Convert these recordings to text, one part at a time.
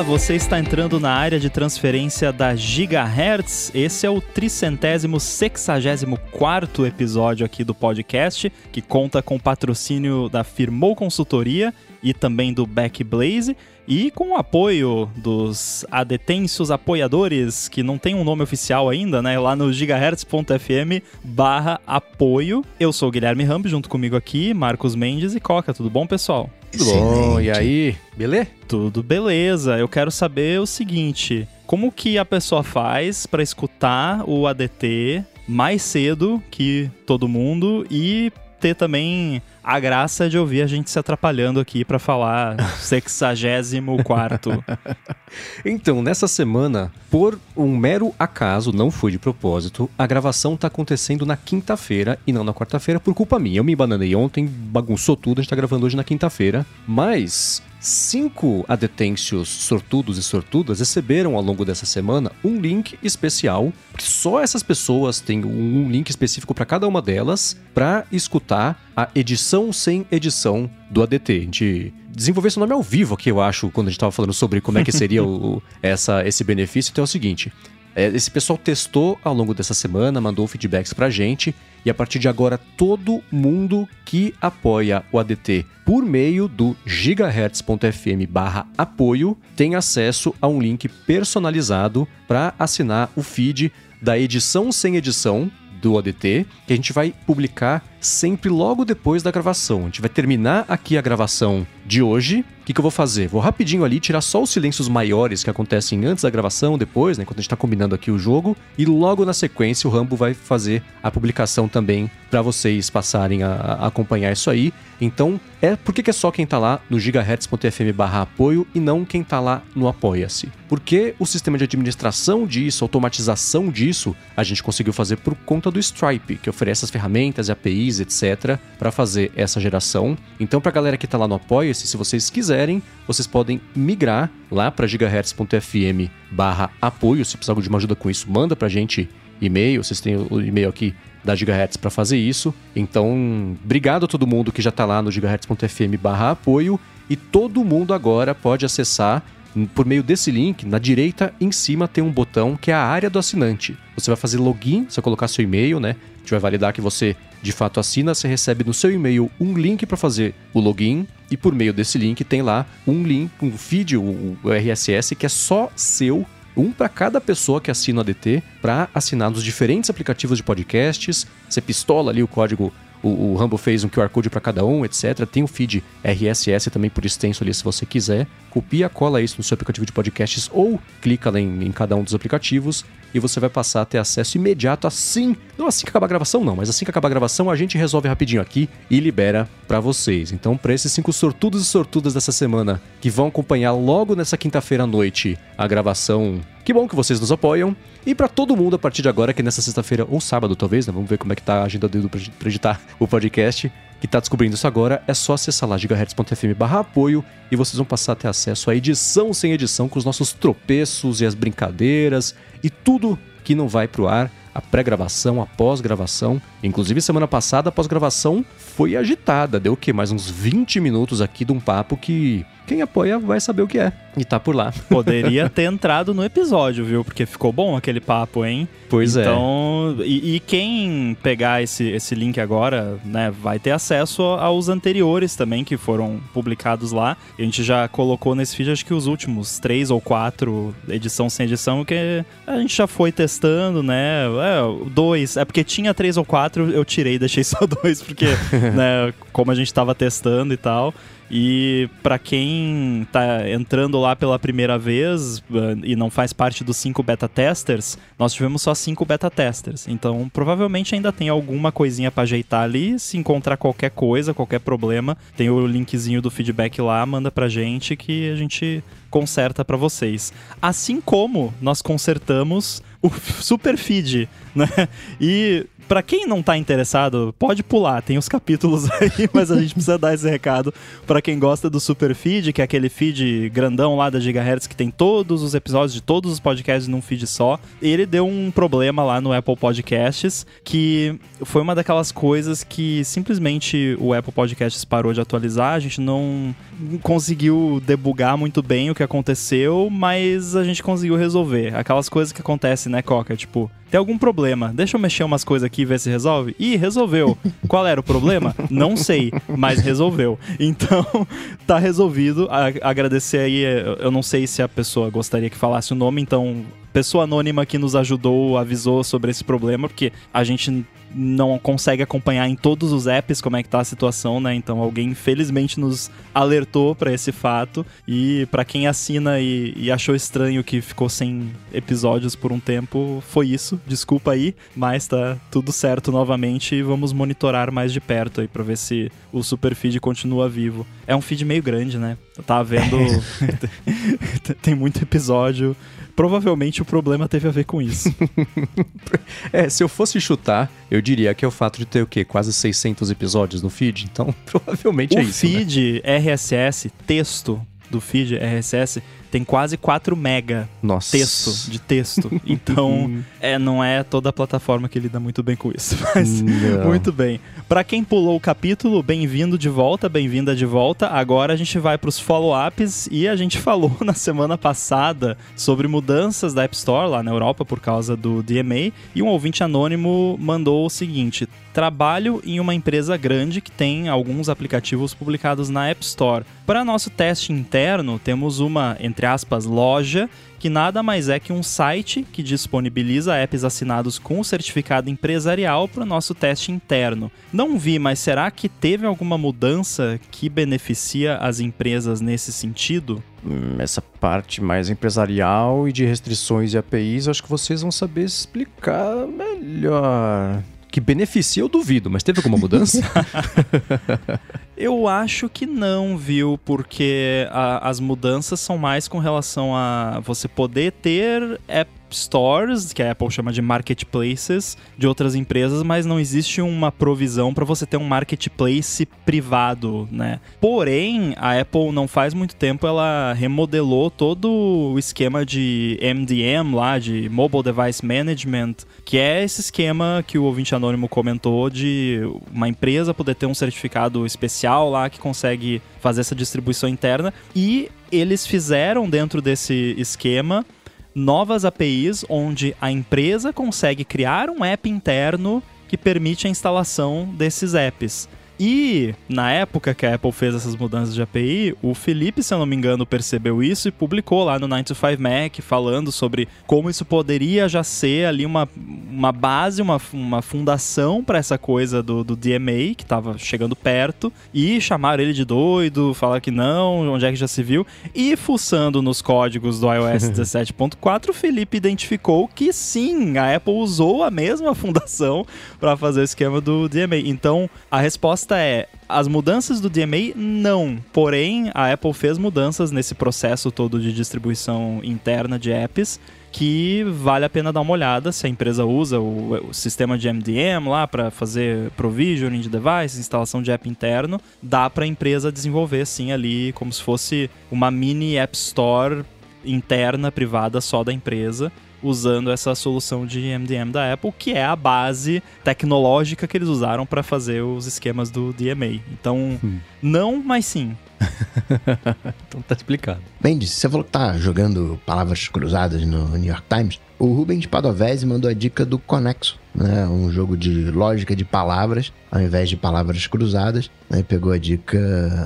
Olá, você está entrando na área de transferência da Gigahertz. Esse é o tricentésimo sexagésimo quarto episódio aqui do podcast, que conta com patrocínio da Firmou Consultoria e também do Backblaze e com o apoio dos adetensos apoiadores, que não tem um nome oficial ainda, né? Lá no gigahertz.fm barra apoio. Eu sou o Guilherme Rambo, junto comigo aqui, Marcos Mendes e Coca. Tudo bom, pessoal? Tudo bom, e aí? Beleza? Tudo beleza. Eu quero saber o seguinte: como que a pessoa faz para escutar o ADT mais cedo que todo mundo e ter também a graça de ouvir a gente se atrapalhando aqui para falar 64 Então, nessa semana, por um mero acaso, não foi de propósito, a gravação tá acontecendo na quinta-feira e não na quarta-feira por culpa minha. Eu me embananei ontem, bagunçou tudo, a gente tá gravando hoje na quinta-feira, mas Cinco adetêncios sortudos e sortudas receberam ao longo dessa semana um link especial, só essas pessoas têm um link específico para cada uma delas, para escutar a edição sem edição do ADT. A gente desenvolveu esse nome ao vivo aqui, eu acho, quando a gente estava falando sobre como é que seria o, essa, esse benefício. Então é o seguinte: esse pessoal testou ao longo dessa semana, mandou feedbacks pra gente, e a partir de agora todo mundo que apoia o ADT por meio do gigahertz.fm barra apoio tem acesso a um link personalizado para assinar o feed da edição sem edição do ADT, que a gente vai publicar sempre logo depois da gravação. A gente vai terminar aqui a gravação de hoje. O que, que eu vou fazer? Vou rapidinho ali tirar só os silêncios maiores que acontecem antes da gravação, depois, né? Quando a gente tá combinando aqui o jogo. E logo na sequência o Rambo vai fazer a publicação também para vocês passarem a, a, acompanhar isso aí. Então, é por que, é só quem tá lá no gigahertz.fm barra apoio e não quem tá lá no Apoia-se? Porque o sistema de administração disso, automatização disso, a gente conseguiu fazer por conta do Stripe, que oferece as ferramentas, APIs, etc, para fazer essa geração. Então, pra galera que tá lá no Apoia-se, se vocês quiserem, vocês podem migrar lá para gigahertz.fm barra apoio. Se precisar de uma ajuda com isso, manda pra gente e-mail. Vocês têm o e-mail aqui da Gigahertz para fazer isso. Então, obrigado a todo mundo que já está lá no gigahertz.fm barra apoio e todo mundo agora pode acessar por meio desse link, na direita em cima tem um botão que é a área do assinante. Você vai fazer login, você vai colocar seu e-mail, né? A gente vai validar que você de fato assina, você recebe no seu e-mail um link para fazer o login e por meio desse link tem lá um link, um feed, o RSS que é só seu um para cada pessoa que assina o ADT para assinar nos diferentes aplicativos de podcasts. Você pistola ali o código o, o Rumble fez um QR Code para cada um, etc. Tem o feed RSS também por extenso ali se você quiser. Copia, cola isso no seu aplicativo de podcasts ou clica lá em, em cada um dos aplicativos e você vai passar a ter acesso imediato assim. Não assim que acabar a gravação, não, mas assim que acabar a gravação a gente resolve rapidinho aqui e libera para vocês. Então, para esses cinco sortudos e sortudas dessa semana que vão acompanhar logo nessa quinta-feira à noite a gravação que bom que vocês nos apoiam. E para todo mundo a partir de agora, que nessa sexta-feira ou sábado talvez, né? Vamos ver como é que tá a agenda dele pra editar o podcast. Que tá descobrindo isso agora, é só acessar lá gigahertz.fm barra apoio e vocês vão passar a ter acesso à edição sem edição com os nossos tropeços e as brincadeiras e tudo que não vai pro ar, a pré-gravação, a pós-gravação. Inclusive, semana passada, a pós-gravação foi agitada. Deu o quê? Mais uns 20 minutos aqui de um papo que quem apoia vai saber o que é. E tá por lá. Poderia ter entrado no episódio, viu? Porque ficou bom aquele papo, hein? Pois então, é. E, e, quem pegar esse, esse link agora, né, vai ter acesso aos anteriores também, que foram publicados lá. A gente já colocou nesse feed, acho que os últimos três ou quatro, edição sem edição, que a gente já foi testando, né? É, dois. É porque tinha três ou quatro, eu tirei, deixei só dois, porque, né, como a gente tava testando e tal. E para quem tá entrando lá pela primeira vez uh, e não faz parte dos cinco beta testers, nós tivemos só cinco beta testers. Então, provavelmente ainda tem alguma coisinha para ajeitar ali. Se encontrar qualquer coisa, qualquer problema, tem o linkzinho do feedback lá, manda pra gente que a gente conserta para vocês. Assim como nós consertamos o super feed, né? E Pra quem não tá interessado, pode pular, tem os capítulos aí, mas a gente precisa dar esse recado para quem gosta do Super Feed, que é aquele feed grandão lá da Gigahertz que tem todos os episódios de todos os podcasts num feed só. Ele deu um problema lá no Apple Podcasts, que foi uma daquelas coisas que simplesmente o Apple Podcasts parou de atualizar, a gente não conseguiu debugar muito bem o que aconteceu, mas a gente conseguiu resolver. Aquelas coisas que acontecem, né, Coca? Tipo, tem algum problema. Deixa eu mexer umas coisas aqui e ver se resolve. Ih, resolveu. Qual era o problema? Não sei, mas resolveu. Então, tá resolvido. A agradecer aí, eu não sei se a pessoa gostaria que falasse o nome, então pessoa anônima que nos ajudou, avisou sobre esse problema, porque a gente não consegue acompanhar em todos os apps como é que tá a situação, né? Então alguém infelizmente nos alertou para esse fato e para quem assina e, e, achou estranho que ficou sem episódios por um tempo, foi isso. Desculpa aí, mas tá tudo certo novamente e vamos monitorar mais de perto aí para ver se o super feed continua vivo. É um feed meio grande, né? Tá vendo tem muito episódio provavelmente o problema teve a ver com isso. é, se eu fosse chutar, eu diria que é o fato de ter o quê? Quase 600 episódios no feed. Então, provavelmente o é isso. O feed né? RSS, texto do feed RSS, tem quase 4 mega Nossa. texto de texto. Então, é, não é toda a plataforma que lida muito bem com isso. Mas não. muito bem. Para quem pulou o capítulo, bem-vindo de volta, bem-vinda de volta. Agora a gente vai para os follow-ups e a gente falou na semana passada sobre mudanças da App Store lá na Europa por causa do DMA e um ouvinte anônimo mandou o seguinte: trabalho em uma empresa grande que tem alguns aplicativos publicados na App Store. Para nosso teste interno, temos uma, entre aspas, loja que nada mais é que um site que disponibiliza apps assinados com o certificado empresarial para o nosso teste interno. Não vi, mas será que teve alguma mudança que beneficia as empresas nesse sentido? Hum, essa parte mais empresarial e de restrições e APIs, acho que vocês vão saber explicar melhor que beneficia, eu duvido, mas teve alguma mudança? eu acho que não, viu? Porque a, as mudanças são mais com relação a você poder ter app stores, que a Apple chama de marketplaces, de outras empresas, mas não existe uma provisão para você ter um marketplace privado, né? Porém, a Apple não faz muito tempo ela remodelou todo o esquema de MDM lá, de Mobile Device Management, que é esse esquema que o ouvinte anônimo comentou de uma empresa poder ter um certificado especial lá que consegue fazer essa distribuição interna e eles fizeram dentro desse esquema novas APIs onde a empresa consegue criar um app interno que permite a instalação desses apps. E na época que a Apple fez essas mudanças de API, o Felipe, se eu não me engano, percebeu isso e publicou lá no 925 Mac falando sobre como isso poderia já ser ali uma, uma base, uma, uma fundação para essa coisa do, do DMA, que estava chegando perto, e chamaram ele de doido, falar que não, onde é que já se viu. E fuçando nos códigos do iOS 17.4, o Felipe identificou que sim, a Apple usou a mesma fundação para fazer o esquema do DMA. Então, a resposta é: as mudanças do DMA não. Porém, a Apple fez mudanças nesse processo todo de distribuição interna de apps que vale a pena dar uma olhada se a empresa usa o, o sistema de MDM lá para fazer provisioning de devices, instalação de app interno, dá para a empresa desenvolver sim ali como se fosse uma mini App Store interna privada só da empresa usando essa solução de MDM da Apple, que é a base tecnológica que eles usaram para fazer os esquemas do DMA. Então, hum. não, mas sim. então tá explicado. Mendes, você falou que tá jogando palavras cruzadas no New York Times. O Rubens Padovese mandou a dica do Conexo, né? Um jogo de lógica de palavras, ao invés de palavras cruzadas. Né? Pegou a dica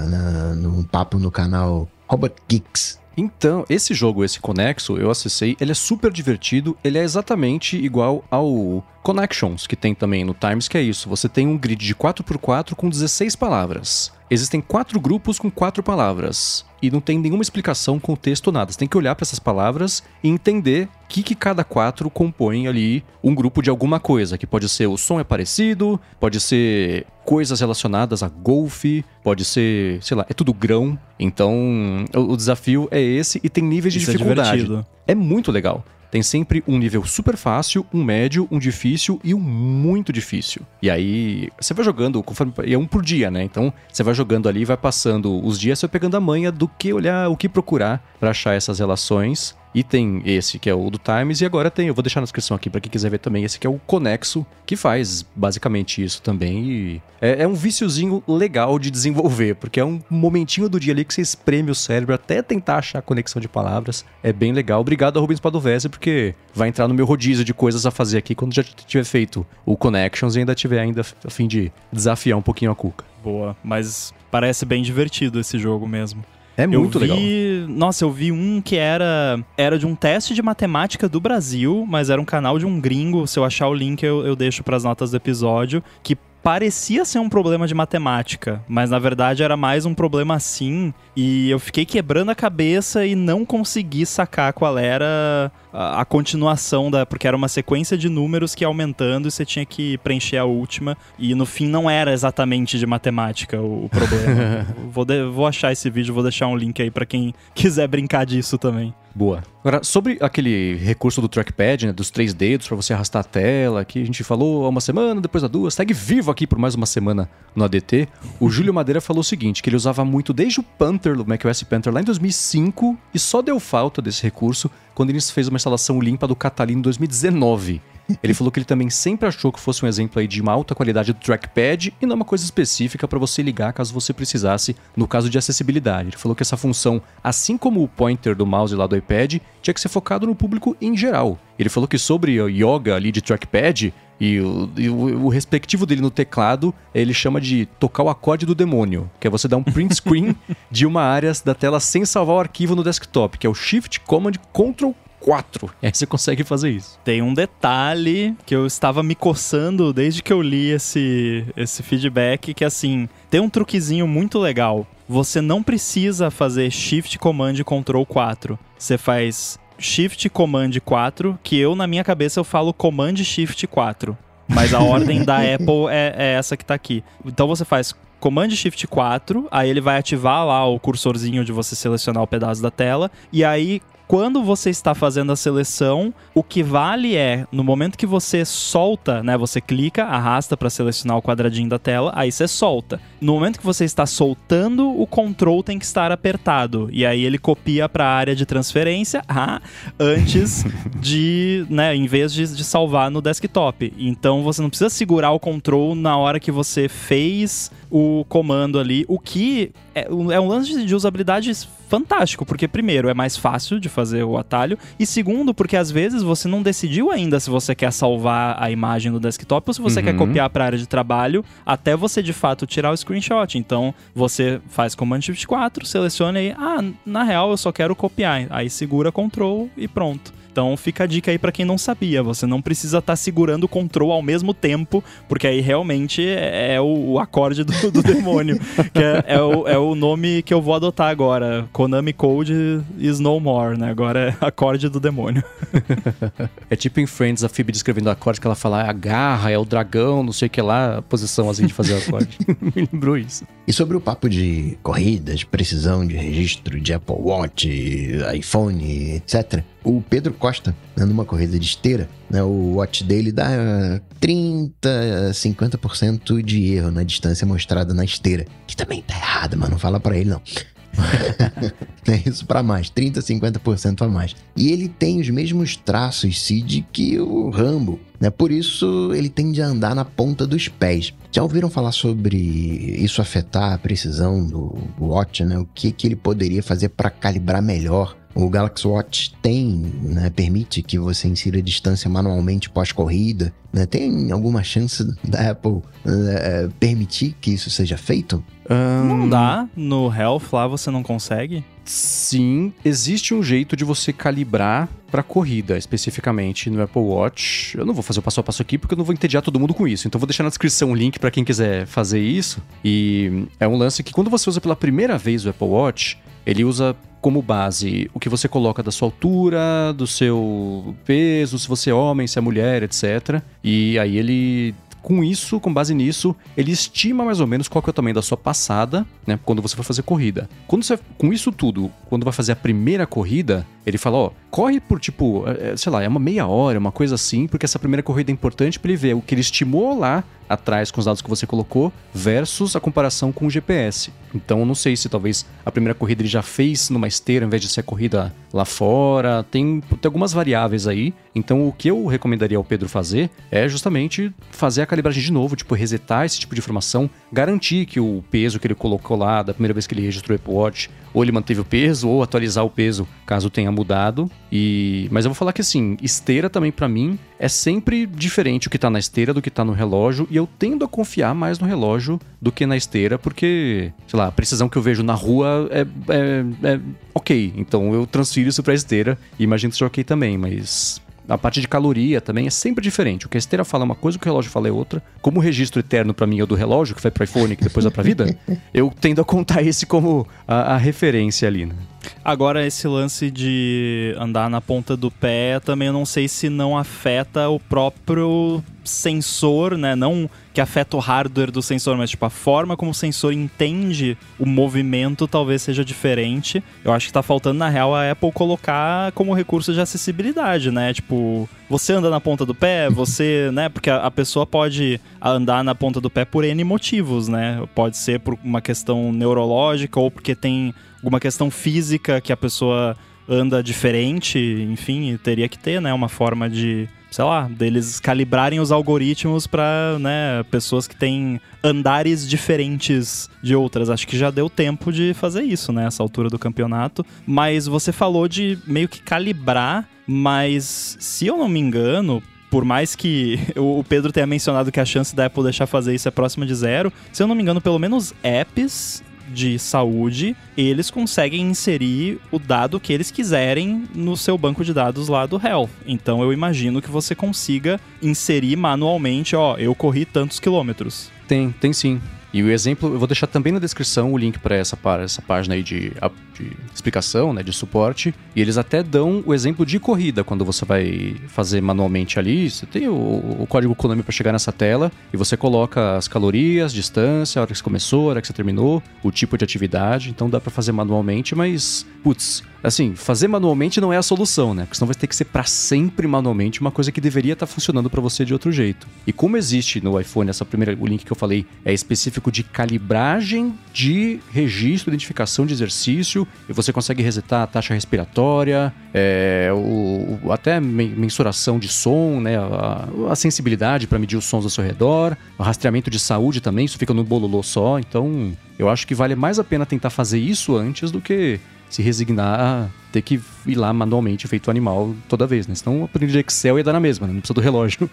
na, num papo no canal Robot Geeks. Então, esse jogo, esse Conexo, eu acessei, ele é super divertido, ele é exatamente igual ao Connections, que tem também no Times, que é isso. Você tem um grid de 4x4 com 16 palavras. Existem quatro grupos com quatro palavras. E não tem nenhuma explicação, contexto, nada. Você tem que olhar para essas palavras e entender o que, que cada quatro compõe ali um grupo de alguma coisa. Que pode ser o som é parecido, pode ser coisas relacionadas a golfe, pode ser, sei lá, é tudo grão. Então, o, o desafio é esse e tem níveis de Isso é dificuldade. É, é muito legal. Tem sempre um nível super fácil, um médio, um difícil e um muito difícil. E aí você vai jogando conforme é um por dia, né? Então você vai jogando ali, vai passando os dias, você vai pegando a manha do que olhar, o que procurar para achar essas relações. E tem esse que é o do Times, e agora tem, eu vou deixar na descrição aqui para quem quiser ver também, esse que é o Conexo, que faz basicamente isso também. E é, é, um viciozinho legal de desenvolver, porque é um momentinho do dia ali que você espreme o cérebro até tentar achar a conexão de palavras. É bem legal. Obrigado a Rubens Padovese, porque vai entrar no meu rodízio de coisas a fazer aqui quando já tiver feito o Connections e ainda tiver ainda a fim de desafiar um pouquinho a cuca. Boa, mas parece bem divertido esse jogo mesmo. É muito eu vi, legal. Nossa, eu vi um que era era de um teste de matemática do Brasil, mas era um canal de um gringo. Se eu achar o link, eu, eu deixo para as notas do episódio. Que parecia ser um problema de matemática, mas na verdade era mais um problema assim. E eu fiquei quebrando a cabeça e não consegui sacar qual era a, a, continuação da. Porque era uma sequência de números que ia aumentando e você tinha que preencher a última. E no fim não era exatamente de matemática o, o problema. vou, de, vou achar esse vídeo, vou deixar um link aí para quem quiser brincar disso também. Boa. Agora, sobre aquele recurso do trackpad, né, dos três dedos para você arrastar a tela, que a gente falou há uma semana, depois há duas, segue vivo aqui por mais uma semana no ADT. O Júlio Madeira falou o seguinte, que ele usava muito desde o Panther, o macOS Panther, lá em 2005, e só deu falta desse recurso quando ele fez uma instalação limpa do Catalina em 2019. Ele falou que ele também sempre achou que fosse um exemplo aí de uma alta qualidade do trackpad e não uma coisa específica para você ligar caso você precisasse no caso de acessibilidade. Ele falou que essa função, assim como o pointer do mouse lá do iPad, tinha que ser focado no público em geral. Ele falou que sobre yoga ali de trackpad, e o, e o, o, respectivo dele no teclado, ele chama de tocar o acorde do demônio, que é você dar um print screen de uma área da tela sem salvar o arquivo no desktop, que é o Shift Command Ctrl 4. E aí você consegue fazer isso. Tem um detalhe que eu estava me coçando desde que eu li esse, esse feedback, que assim, tem um truquezinho muito legal. Você não precisa fazer Shift Command Ctrl 4. Você faz Shift Command 4, que eu na minha cabeça eu falo Command Shift 4. Mas a ordem da Apple é, é essa que tá aqui. Então você faz Command Shift 4, aí ele vai ativar lá o cursorzinho de você selecionar o pedaço da tela, e aí quando você está fazendo a seleção, o que vale é no momento que você solta, né? Você clica, arrasta para selecionar o quadradinho da tela, aí você solta. No momento que você está soltando, o control tem que estar apertado e aí ele copia para a área de transferência ah, antes de, né? Em vez de, de salvar no desktop. Então você não precisa segurar o control na hora que você fez o comando ali, o que é, é um lance de usabilidade fantástico, porque primeiro é mais fácil de fazer o atalho e segundo porque às vezes você não decidiu ainda se você quer salvar a imagem no desktop ou se você uhum. quer copiar para a área de trabalho até você de fato tirar o screenshot. Então você faz Command Shift 4, seleciona aí, ah, na real eu só quero copiar, aí segura Ctrl e pronto. Então fica a dica aí para quem não sabia. Você não precisa estar tá segurando o control ao mesmo tempo, porque aí realmente é, é o, o, acorde do, do demônio. que é, é, o, é o nome que eu vou adotar agora. Konami Code is no more, né? Agora é acorde do demônio. é tipo em Friends a Phoebe descrevendo acorde que ela fala é a garra, é o dragão, não sei o que lá, a posição assim de fazer o acorde. Me lembrou isso. E sobre o papo de corridas, precisão de registro de Apple Watch, iPhone, etc. O Pedro Costa, né, numa corrida de esteira, né, o watch dele dá 30, 50% de erro na distância mostrada na esteira. Que também tá errado, mas não fala para ele não. é isso para mais, 30, 50% a mais. E ele tem os mesmos traços Cid que o Rambo, né? Por isso ele tende a andar na ponta dos pés. Já ouviram falar sobre isso afetar a precisão do Watch, né? O que, que ele poderia fazer para calibrar melhor o Galaxy Watch tem, né, permite que você insira a distância manualmente pós-corrida. Né? Tem alguma chance da Apple uh, permitir que isso seja feito? Um... Não dá. No Health lá você não consegue? Sim, existe um jeito de você calibrar para corrida, especificamente no Apple Watch. Eu não vou fazer o passo a passo aqui porque eu não vou entediar todo mundo com isso. Então vou deixar na descrição o link para quem quiser fazer isso. E é um lance que quando você usa pela primeira vez o Apple Watch, ele usa como base o que você coloca da sua altura, do seu peso, se você é homem, se é mulher, etc. E aí ele com isso, com base nisso, ele estima mais ou menos qual que é o tamanho da sua passada, né? Quando você for fazer corrida. Quando você, com isso tudo, quando vai fazer a primeira corrida, ele fala, ó, corre por tipo, é, é, sei lá, é uma meia hora, uma coisa assim, porque essa primeira corrida é importante para ele ver o que ele estimou lá atrás com os dados que você colocou versus a comparação com o GPS. Então, não sei se talvez a primeira corrida ele já fez numa esteira ao invés de ser a corrida lá fora. Tem, tem algumas variáveis aí. Então, o que eu recomendaria ao Pedro fazer é justamente fazer a calibragem de novo, tipo, resetar esse tipo de informação, garantir que o peso que ele colocou lá da primeira vez que ele registrou o Apple Watch ou ele manteve o peso, ou atualizar o peso caso tenha mudado. E Mas eu vou falar que assim, esteira também para mim é sempre diferente o que tá na esteira do que tá no relógio, e eu tendo a confiar mais no relógio do que na esteira, porque, sei lá, a precisão que eu vejo na rua é, é, é ok. Então eu transfiro isso pra esteira e imagino que seja ok também, mas a parte de caloria também é sempre diferente. O que a esteira fala é uma coisa, o que o relógio fala é outra. Como o registro eterno para mim é o do relógio, que vai pro iPhone e que depois vai pra vida, eu tendo a contar esse como a, a referência ali, né? Agora, esse lance de andar na ponta do pé, também eu não sei se não afeta o próprio sensor, né? Não que afeta o hardware do sensor, mas tipo a forma como o sensor entende o movimento talvez seja diferente. Eu acho que tá faltando na real a Apple colocar como recurso de acessibilidade, né? Tipo, você anda na ponta do pé, você, né? Porque a, a pessoa pode andar na ponta do pé por N motivos, né? Pode ser por uma questão neurológica ou porque tem alguma questão física que a pessoa anda diferente, enfim, teria que ter, né, uma forma de, sei lá, deles calibrarem os algoritmos para, né, pessoas que têm andares diferentes de outras. Acho que já deu tempo de fazer isso, né, altura do campeonato. Mas você falou de meio que calibrar, mas se eu não me engano, por mais que o Pedro tenha mencionado que a chance da Apple deixar fazer isso é próxima de zero, se eu não me engano, pelo menos apps de saúde, eles conseguem inserir o dado que eles quiserem no seu banco de dados lá do Health. Então eu imagino que você consiga inserir manualmente, ó, eu corri tantos quilômetros. Tem, tem sim. E o exemplo, eu vou deixar também na descrição o link para essa, essa página aí de, de, explicação, né, de suporte. E eles até dão o exemplo de corrida, quando você vai fazer manualmente ali. Você tem o, o código Konami para chegar nessa tela e você coloca as calorias, distância, a hora que você começou, a hora que você terminou, o tipo de atividade. Então dá para fazer manualmente, mas, putz, assim, fazer manualmente não é a solução, né? Porque senão vai ter que ser para sempre manualmente uma coisa que deveria estar tá funcionando para você de outro jeito. E como existe no iPhone, essa primeira, o link que eu falei é específico de calibragem de registro, identificação de exercício, e você consegue resetar a taxa respiratória, é, o, o, até mensuração de som, né? A, a sensibilidade para medir os sons ao seu redor, o rastreamento de saúde também, isso fica no bololô só, então eu acho que vale mais a pena tentar fazer isso antes do que se resignar a ter que ir lá manualmente feito animal toda vez, né? Senão aprender de Excel ia dar na mesma, né? Não precisa do relógio.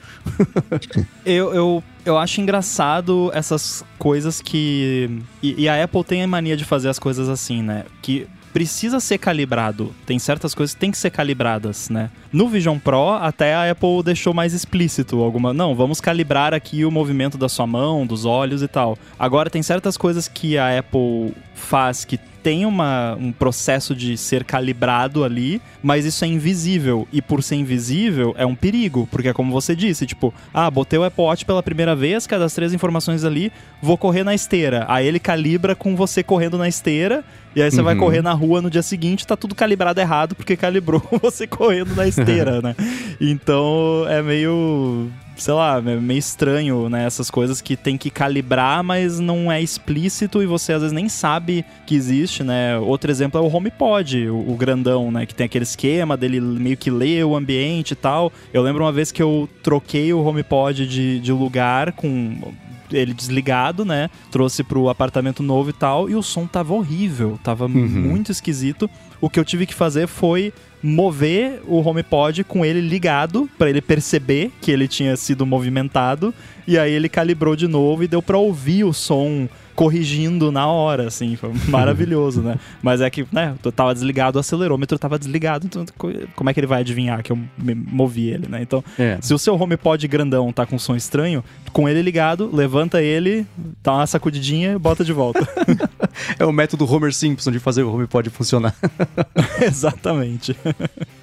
eu, eu, eu acho engraçado essas coisas que. E, e a Apple tem a mania de fazer as coisas assim, né? Que precisa ser calibrado. Tem certas coisas que tem que ser calibradas, né? No Vision Pro, até a Apple deixou mais explícito alguma. Não, vamos calibrar aqui o movimento da sua mão, dos olhos e tal. Agora, tem certas coisas que a Apple faz que tem uma, um processo de ser calibrado ali, mas isso é invisível. E por ser invisível, é um perigo. Porque é como você disse, tipo, ah, botei o Apple Watch pela primeira vez, cadastrei as informações ali, vou correr na esteira. Aí ele calibra com você correndo na esteira, e aí você uhum. vai correr na rua no dia seguinte, tá tudo calibrado errado, porque calibrou você correndo na esteira, né? Então é meio sei lá, é meio estranho, né? Essas coisas que tem que calibrar, mas não é explícito e você às vezes nem sabe que existe, né? Outro exemplo é o HomePod, o, o grandão, né? Que tem aquele esquema dele meio que ler o ambiente e tal. Eu lembro uma vez que eu troquei o HomePod de, de lugar com ele desligado, né? Trouxe pro apartamento novo e tal, e o som tava horrível, tava uhum. muito esquisito. O que eu tive que fazer foi mover o HomePod com ele ligado para ele perceber que ele tinha sido movimentado e aí ele calibrou de novo e deu para ouvir o som corrigindo na hora, assim, foi maravilhoso, né? Mas é que, né, tava desligado, o acelerômetro tava desligado, então como é que ele vai adivinhar que eu movi ele, né? Então, é. se o seu HomePod grandão tá com som estranho, com ele ligado, levanta ele, dá uma sacudidinha e bota de volta. é o método Homer Simpson de fazer o HomePod funcionar. Exatamente.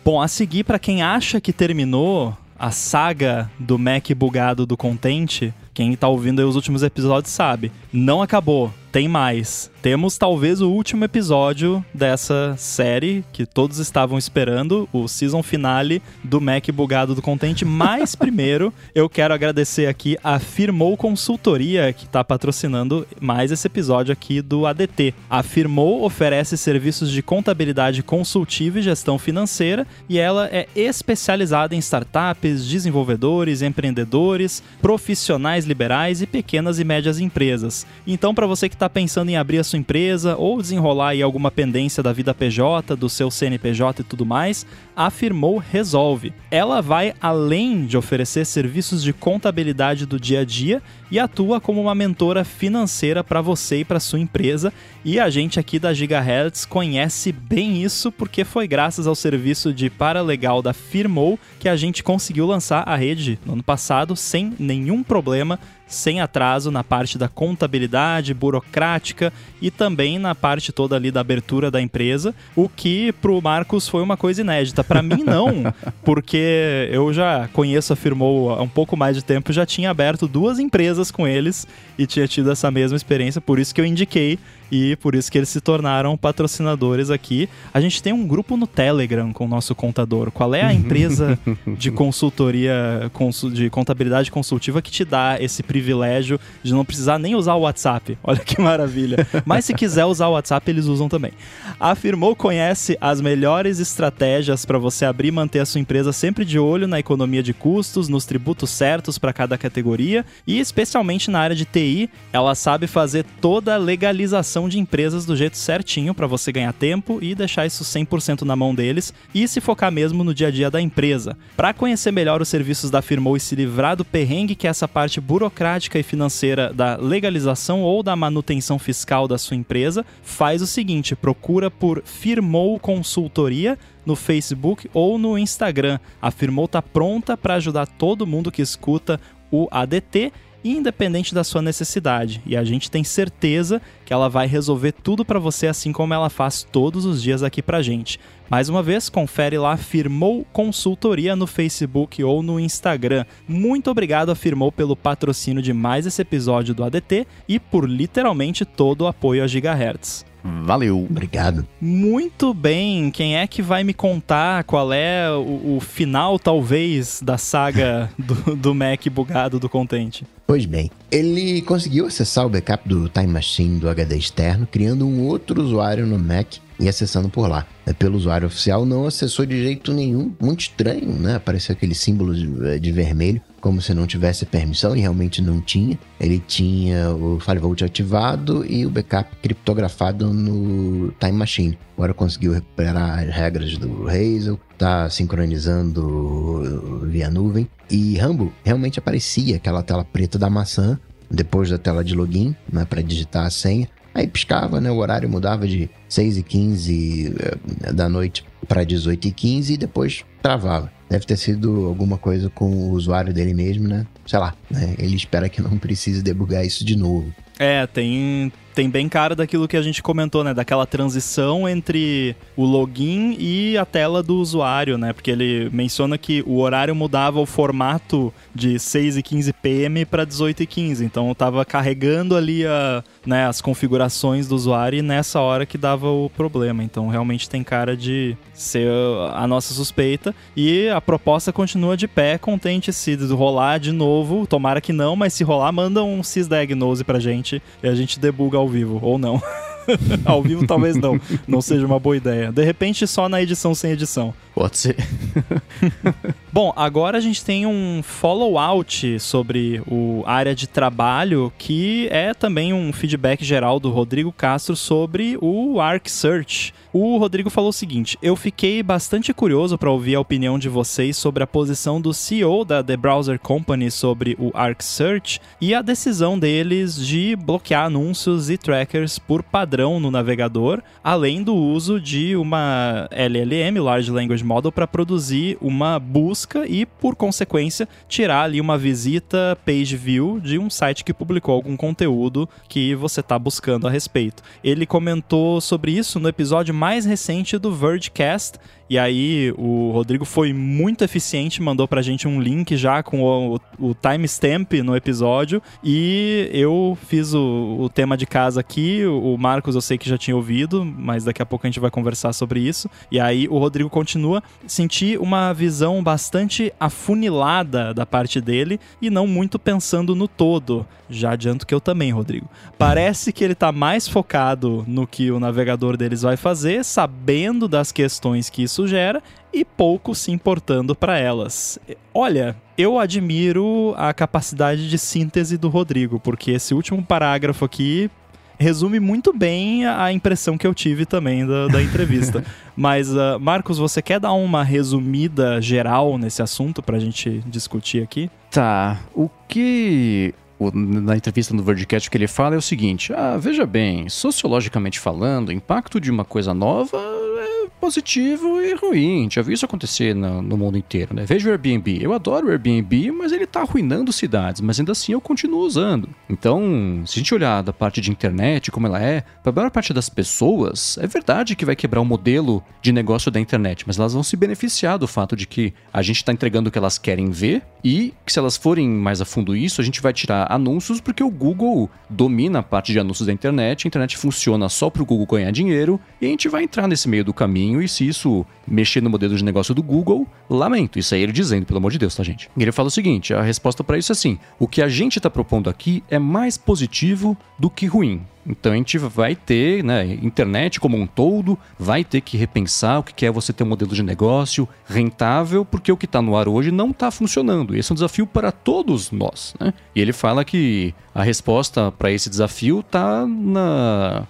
Bom, a seguir, para quem acha que terminou, a saga do Mac bugado do Contente, quem tá ouvindo aí os últimos episódios sabe, não acabou, tem mais temos talvez o último episódio dessa série que todos estavam esperando, o season finale do Mac bugado do Content. Mas primeiro, eu quero agradecer aqui a Firmou Consultoria que está patrocinando mais esse episódio aqui do ADT. A Firmou oferece serviços de contabilidade consultiva e gestão financeira e ela é especializada em startups, desenvolvedores, empreendedores, profissionais liberais e pequenas e médias empresas. Então, para você que está pensando em abrir a sua empresa ou desenrolar aí alguma pendência da vida PJ, do seu CNPJ e tudo mais, a Firmou resolve. Ela vai além de oferecer serviços de contabilidade do dia a dia e atua como uma mentora financeira para você e para sua empresa. E a gente aqui da Gigahertz conhece bem isso porque foi graças ao serviço de paralegal da Firmou que a gente conseguiu lançar a rede no ano passado sem nenhum problema sem atraso na parte da contabilidade burocrática e também na parte toda ali da abertura da empresa, o que pro Marcos foi uma coisa inédita. Para mim não, porque eu já conheço a Firmou há um pouco mais de tempo, já tinha aberto duas empresas com eles e tinha tido essa mesma experiência, por isso que eu indiquei e por isso que eles se tornaram patrocinadores aqui. A gente tem um grupo no Telegram com o nosso contador. Qual é a empresa de consultoria, de contabilidade consultiva que te dá esse privilégio de não precisar nem usar o WhatsApp? Olha que maravilha. Mas se quiser usar o WhatsApp, eles usam também. Afirmou conhece as melhores estratégias para você abrir e manter a sua empresa sempre de olho na economia de custos, nos tributos certos para cada categoria e especialmente na área de TI, ela sabe fazer toda a legalização de empresas do jeito certinho para você ganhar tempo e deixar isso 100% na mão deles e se focar mesmo no dia a dia da empresa. Para conhecer melhor os serviços da Firmou e se livrar do perrengue que é essa parte burocrática e financeira da legalização ou da manutenção fiscal da sua empresa, faz o seguinte, procura por Firmou Consultoria no Facebook ou no Instagram. A Firmou está pronta para ajudar todo mundo que escuta o ADT independente da sua necessidade. E a gente tem certeza que ela vai resolver tudo para você assim como ela faz todos os dias aqui pra gente. Mais uma vez, confere lá Firmou Consultoria no Facebook ou no Instagram. Muito obrigado a Firmou pelo patrocínio de mais esse episódio do ADT e por literalmente todo o apoio a Gigahertz. Valeu. Obrigado. Muito bem. Quem é que vai me contar qual é o, o final, talvez, da saga do, do Mac bugado do Contente? Pois bem, ele conseguiu acessar o backup do Time Machine do HD externo, criando um outro usuário no Mac e acessando por lá. É, pelo usuário oficial não acessou de jeito nenhum, muito estranho, né? Apareceu aquele símbolo de, de vermelho como se não tivesse permissão e realmente não tinha. Ele tinha o FireVault ativado e o backup criptografado no Time Machine. Agora conseguiu recuperar as regras do Hazel, tá sincronizando via nuvem. E Rambo realmente aparecia aquela tela preta da maçã depois da tela de login, né, para digitar a senha. Aí piscava, né? O horário mudava de 6 e 15 eh, da noite para 18 e 15 e depois travava. Deve ter sido alguma coisa com o usuário dele mesmo, né? Sei lá, né? Ele espera que não precise debugar isso de novo. É, tem, tem bem cara daquilo que a gente comentou, né? Daquela transição entre o login e a tela do usuário, né? Porque ele menciona que o horário mudava o formato de 6 e 15 PM para 18 e 15. Então eu tava carregando ali a, né, as configurações do usuário e nessa hora que dava o problema. Então realmente tem cara de ser a nossa suspeita. E a proposta continua de pé, contente se rolar de novo. Tomara que não, mas se rolar, manda um sysdiagnose pra gente e a gente debuga ao vivo, ou não. ao vivo talvez não, não seja uma boa ideia. De repente só na edição sem edição. Pode ser. Bom, agora a gente tem um follow-out sobre o área de trabalho, que é também um feedback geral do Rodrigo Castro sobre o Arc Search. O Rodrigo falou o seguinte: Eu fiquei bastante curioso para ouvir a opinião de vocês sobre a posição do CEO da The Browser Company sobre o Arc Search e a decisão deles de bloquear anúncios e trackers por padrão no navegador, além do uso de uma LLM, Large Language Model para produzir uma busca e, por consequência, tirar ali uma visita page view de um site que publicou algum conteúdo que você está buscando a respeito. Ele comentou sobre isso no episódio mais recente do Vergecast e aí o Rodrigo foi muito eficiente, mandou pra gente um link já com o, o timestamp no episódio. E eu fiz o, o, tema de casa aqui. O Marcos eu sei que já tinha ouvido, mas daqui a pouco a gente vai conversar sobre isso. E aí o Rodrigo continua. Senti uma visão bastante afunilada da parte dele e não muito pensando no todo. Já adianto que eu também, Rodrigo. Parece que ele tá mais focado no que o navegador deles vai fazer, sabendo das questões que isso isso gera e pouco se importando para elas. Olha, eu admiro a capacidade de síntese do Rodrigo, porque esse último parágrafo aqui resume muito bem a impressão que eu tive também da, da entrevista. Mas, uh, Marcos, você quer dar uma resumida geral nesse assunto para a gente discutir aqui? Tá. O que na entrevista no Verdicast que ele fala é o seguinte: ah, veja bem, sociologicamente falando, o impacto de uma coisa nova positivo e ruim. Já vi isso acontecer no, no, mundo inteiro, né? Veja o Airbnb. Eu adoro o Airbnb, mas ele está arruinando cidades, mas ainda assim eu continuo usando. Então, se a gente olhar da parte de internet, como ela é, para a maior parte das pessoas, é verdade que vai quebrar o modelo de negócio da internet, mas elas vão se beneficiar do fato de que a gente está entregando o que elas querem ver e que se elas forem mais a fundo isso, a gente vai tirar anúncios porque o Google domina a parte de anúncios da internet, a internet funciona só para o Google ganhar dinheiro e a gente vai entrar nesse meio do caminho e se isso mexer no modelo de negócio do Google, lamento. Isso aí ele dizendo, pelo amor de Deus, tá, gente? E ele fala o seguinte: a resposta para isso é assim: o que a gente está propondo aqui é mais positivo do que ruim. Então a gente vai ter, né, internet como um todo, vai ter que repensar o que é você ter um modelo de negócio rentável, porque o que está no ar hoje não está funcionando. Esse é um desafio para todos nós. Né? E ele fala que a resposta para esse desafio está na,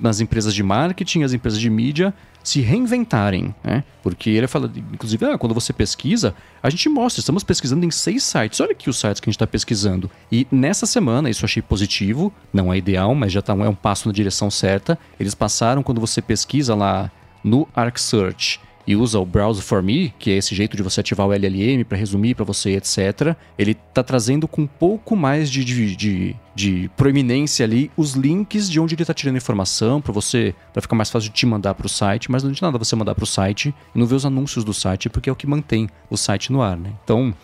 nas empresas de marketing, as empresas de mídia se reinventarem, né? Porque ele fala, inclusive, ah, quando você pesquisa, a gente mostra, estamos pesquisando em seis sites. Olha aqui os sites que a gente está pesquisando. E nessa semana, isso achei positivo, não é ideal, mas já tá, é um passo na direção certa. Eles passaram, quando você pesquisa lá no Arc Search e usa o Browse for Me, que é esse jeito de você ativar o LLM para resumir para você, etc. Ele está trazendo com um pouco mais de, de, de, de, proeminência ali os links de onde ele está tirando informação para você, para ficar mais fácil de te mandar para o site, mas não de nada você mandar para o site e não ver os anúncios do site, porque é o que mantém o site no ar, né? Então,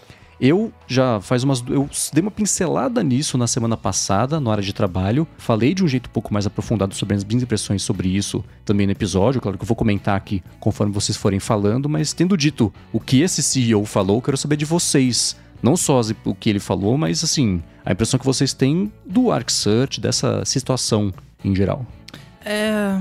eu já faz umas. Eu dei uma pincelada nisso na semana passada, na hora de trabalho. Falei de um jeito um pouco mais aprofundado sobre as minhas impressões sobre isso também no episódio. Claro que eu vou comentar aqui conforme vocês forem falando, mas tendo dito o que esse CEO falou, quero saber de vocês. Não só o que ele falou, mas assim, a impressão que vocês têm do Arc Search, dessa situação em geral. É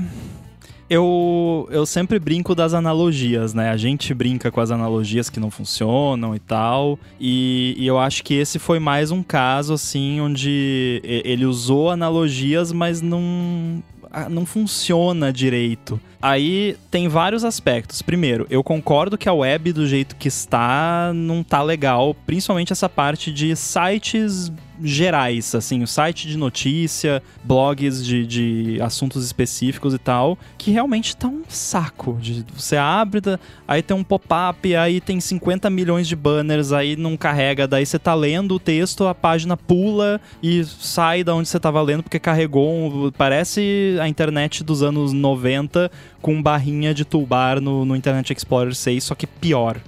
eu, eu sempre brinco das analogias, né? A gente brinca com as analogias que não funcionam e tal. E, e, eu acho que esse foi mais um caso, assim, onde ele usou analogias, mas não, não funciona direito. Aí tem vários aspectos. Primeiro, eu concordo que a web do jeito que está não tá legal, principalmente essa parte de sites gerais, assim, o site de notícia, blogs de, de assuntos específicos e tal, que realmente tá um saco. De, você abre, aí tem um pop-up, aí tem 50 milhões de banners, aí não carrega, daí você tá lendo o texto, a página pula e sai da onde você tava lendo porque carregou. Um, parece a internet dos anos 90 com barrinha de toolbar no, no Internet Explorer 6, só que pior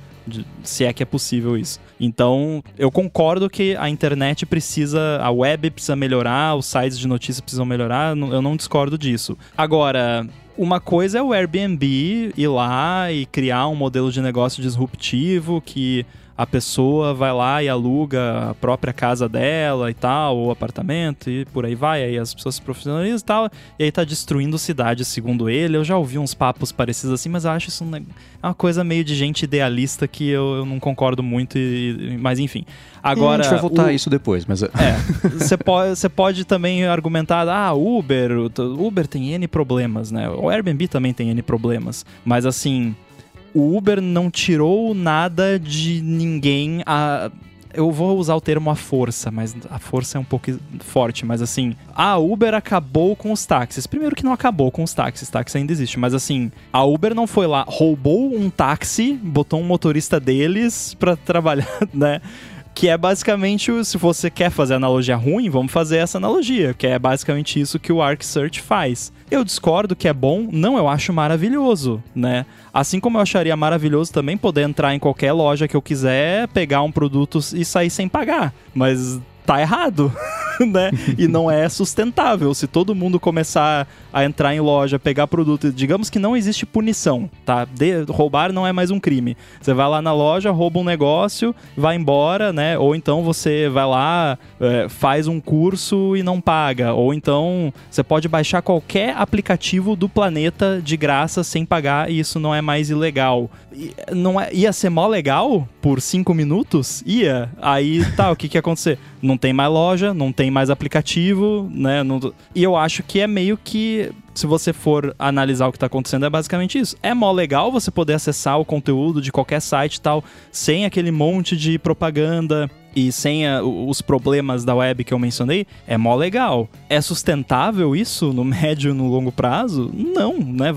se é que é possível isso. Então, eu concordo que a internet precisa, a web precisa melhorar, os sites de notícias precisam melhorar, eu não discordo disso. Agora, uma coisa é o Airbnb ir lá e criar um modelo de negócio disruptivo que a pessoa vai lá e aluga a própria casa dela e tal, ou apartamento, e por aí vai. Aí as pessoas se profissionalizam e tal, e aí tá destruindo cidades, segundo ele. Eu já ouvi uns papos parecidos assim, mas eu acho isso é uma coisa meio de gente idealista que eu, eu não concordo muito, e, mas enfim. Agora, a gente vai voltar o... a isso depois, mas... É, você pode, pode também argumentar, ah, Uber, Uber tem N problemas, né? O Airbnb também tem N problemas, mas assim o Uber não tirou nada de ninguém. A, eu vou usar o termo a força, mas a força é um pouco forte, mas assim, a Uber acabou com os táxis. Primeiro que não acabou com os táxis, táxi ainda existe, mas assim, a Uber não foi lá, roubou um táxi, botou um motorista deles pra trabalhar, né? Que é basicamente, se você quer fazer analogia ruim, vamos fazer essa analogia, que é basicamente isso que o Arc Search faz. Eu discordo que é bom, não, eu acho maravilhoso, né? Assim como eu acharia maravilhoso também poder entrar em qualquer loja que eu quiser, pegar um produto e sair sem pagar. Mas tá errado, né? E não é sustentável. Se todo mundo começar a entrar em loja, pegar produto, digamos que não existe punição, tá? De, roubar não é mais um crime. Você vai lá na loja, rouba um negócio, vai embora, né? Ou então você vai lá, é, faz um curso e não paga. Ou então você pode baixar qualquer aplicativo do planeta de graça sem pagar e isso não é mais ilegal. não é, ia ser mó legal por cinco minutos? Ia. Aí tá, o que que ia acontecer? Não tem mais loja, não tem mais aplicativo, né? Não, e eu acho que é meio que se você for analisar o que está acontecendo, é basicamente isso. É mó legal você poder acessar o conteúdo de qualquer site e tal, sem aquele monte de propaganda e sem a, os problemas da web que eu mencionei, é mó legal. É sustentável isso no médio e no longo prazo? Não, né?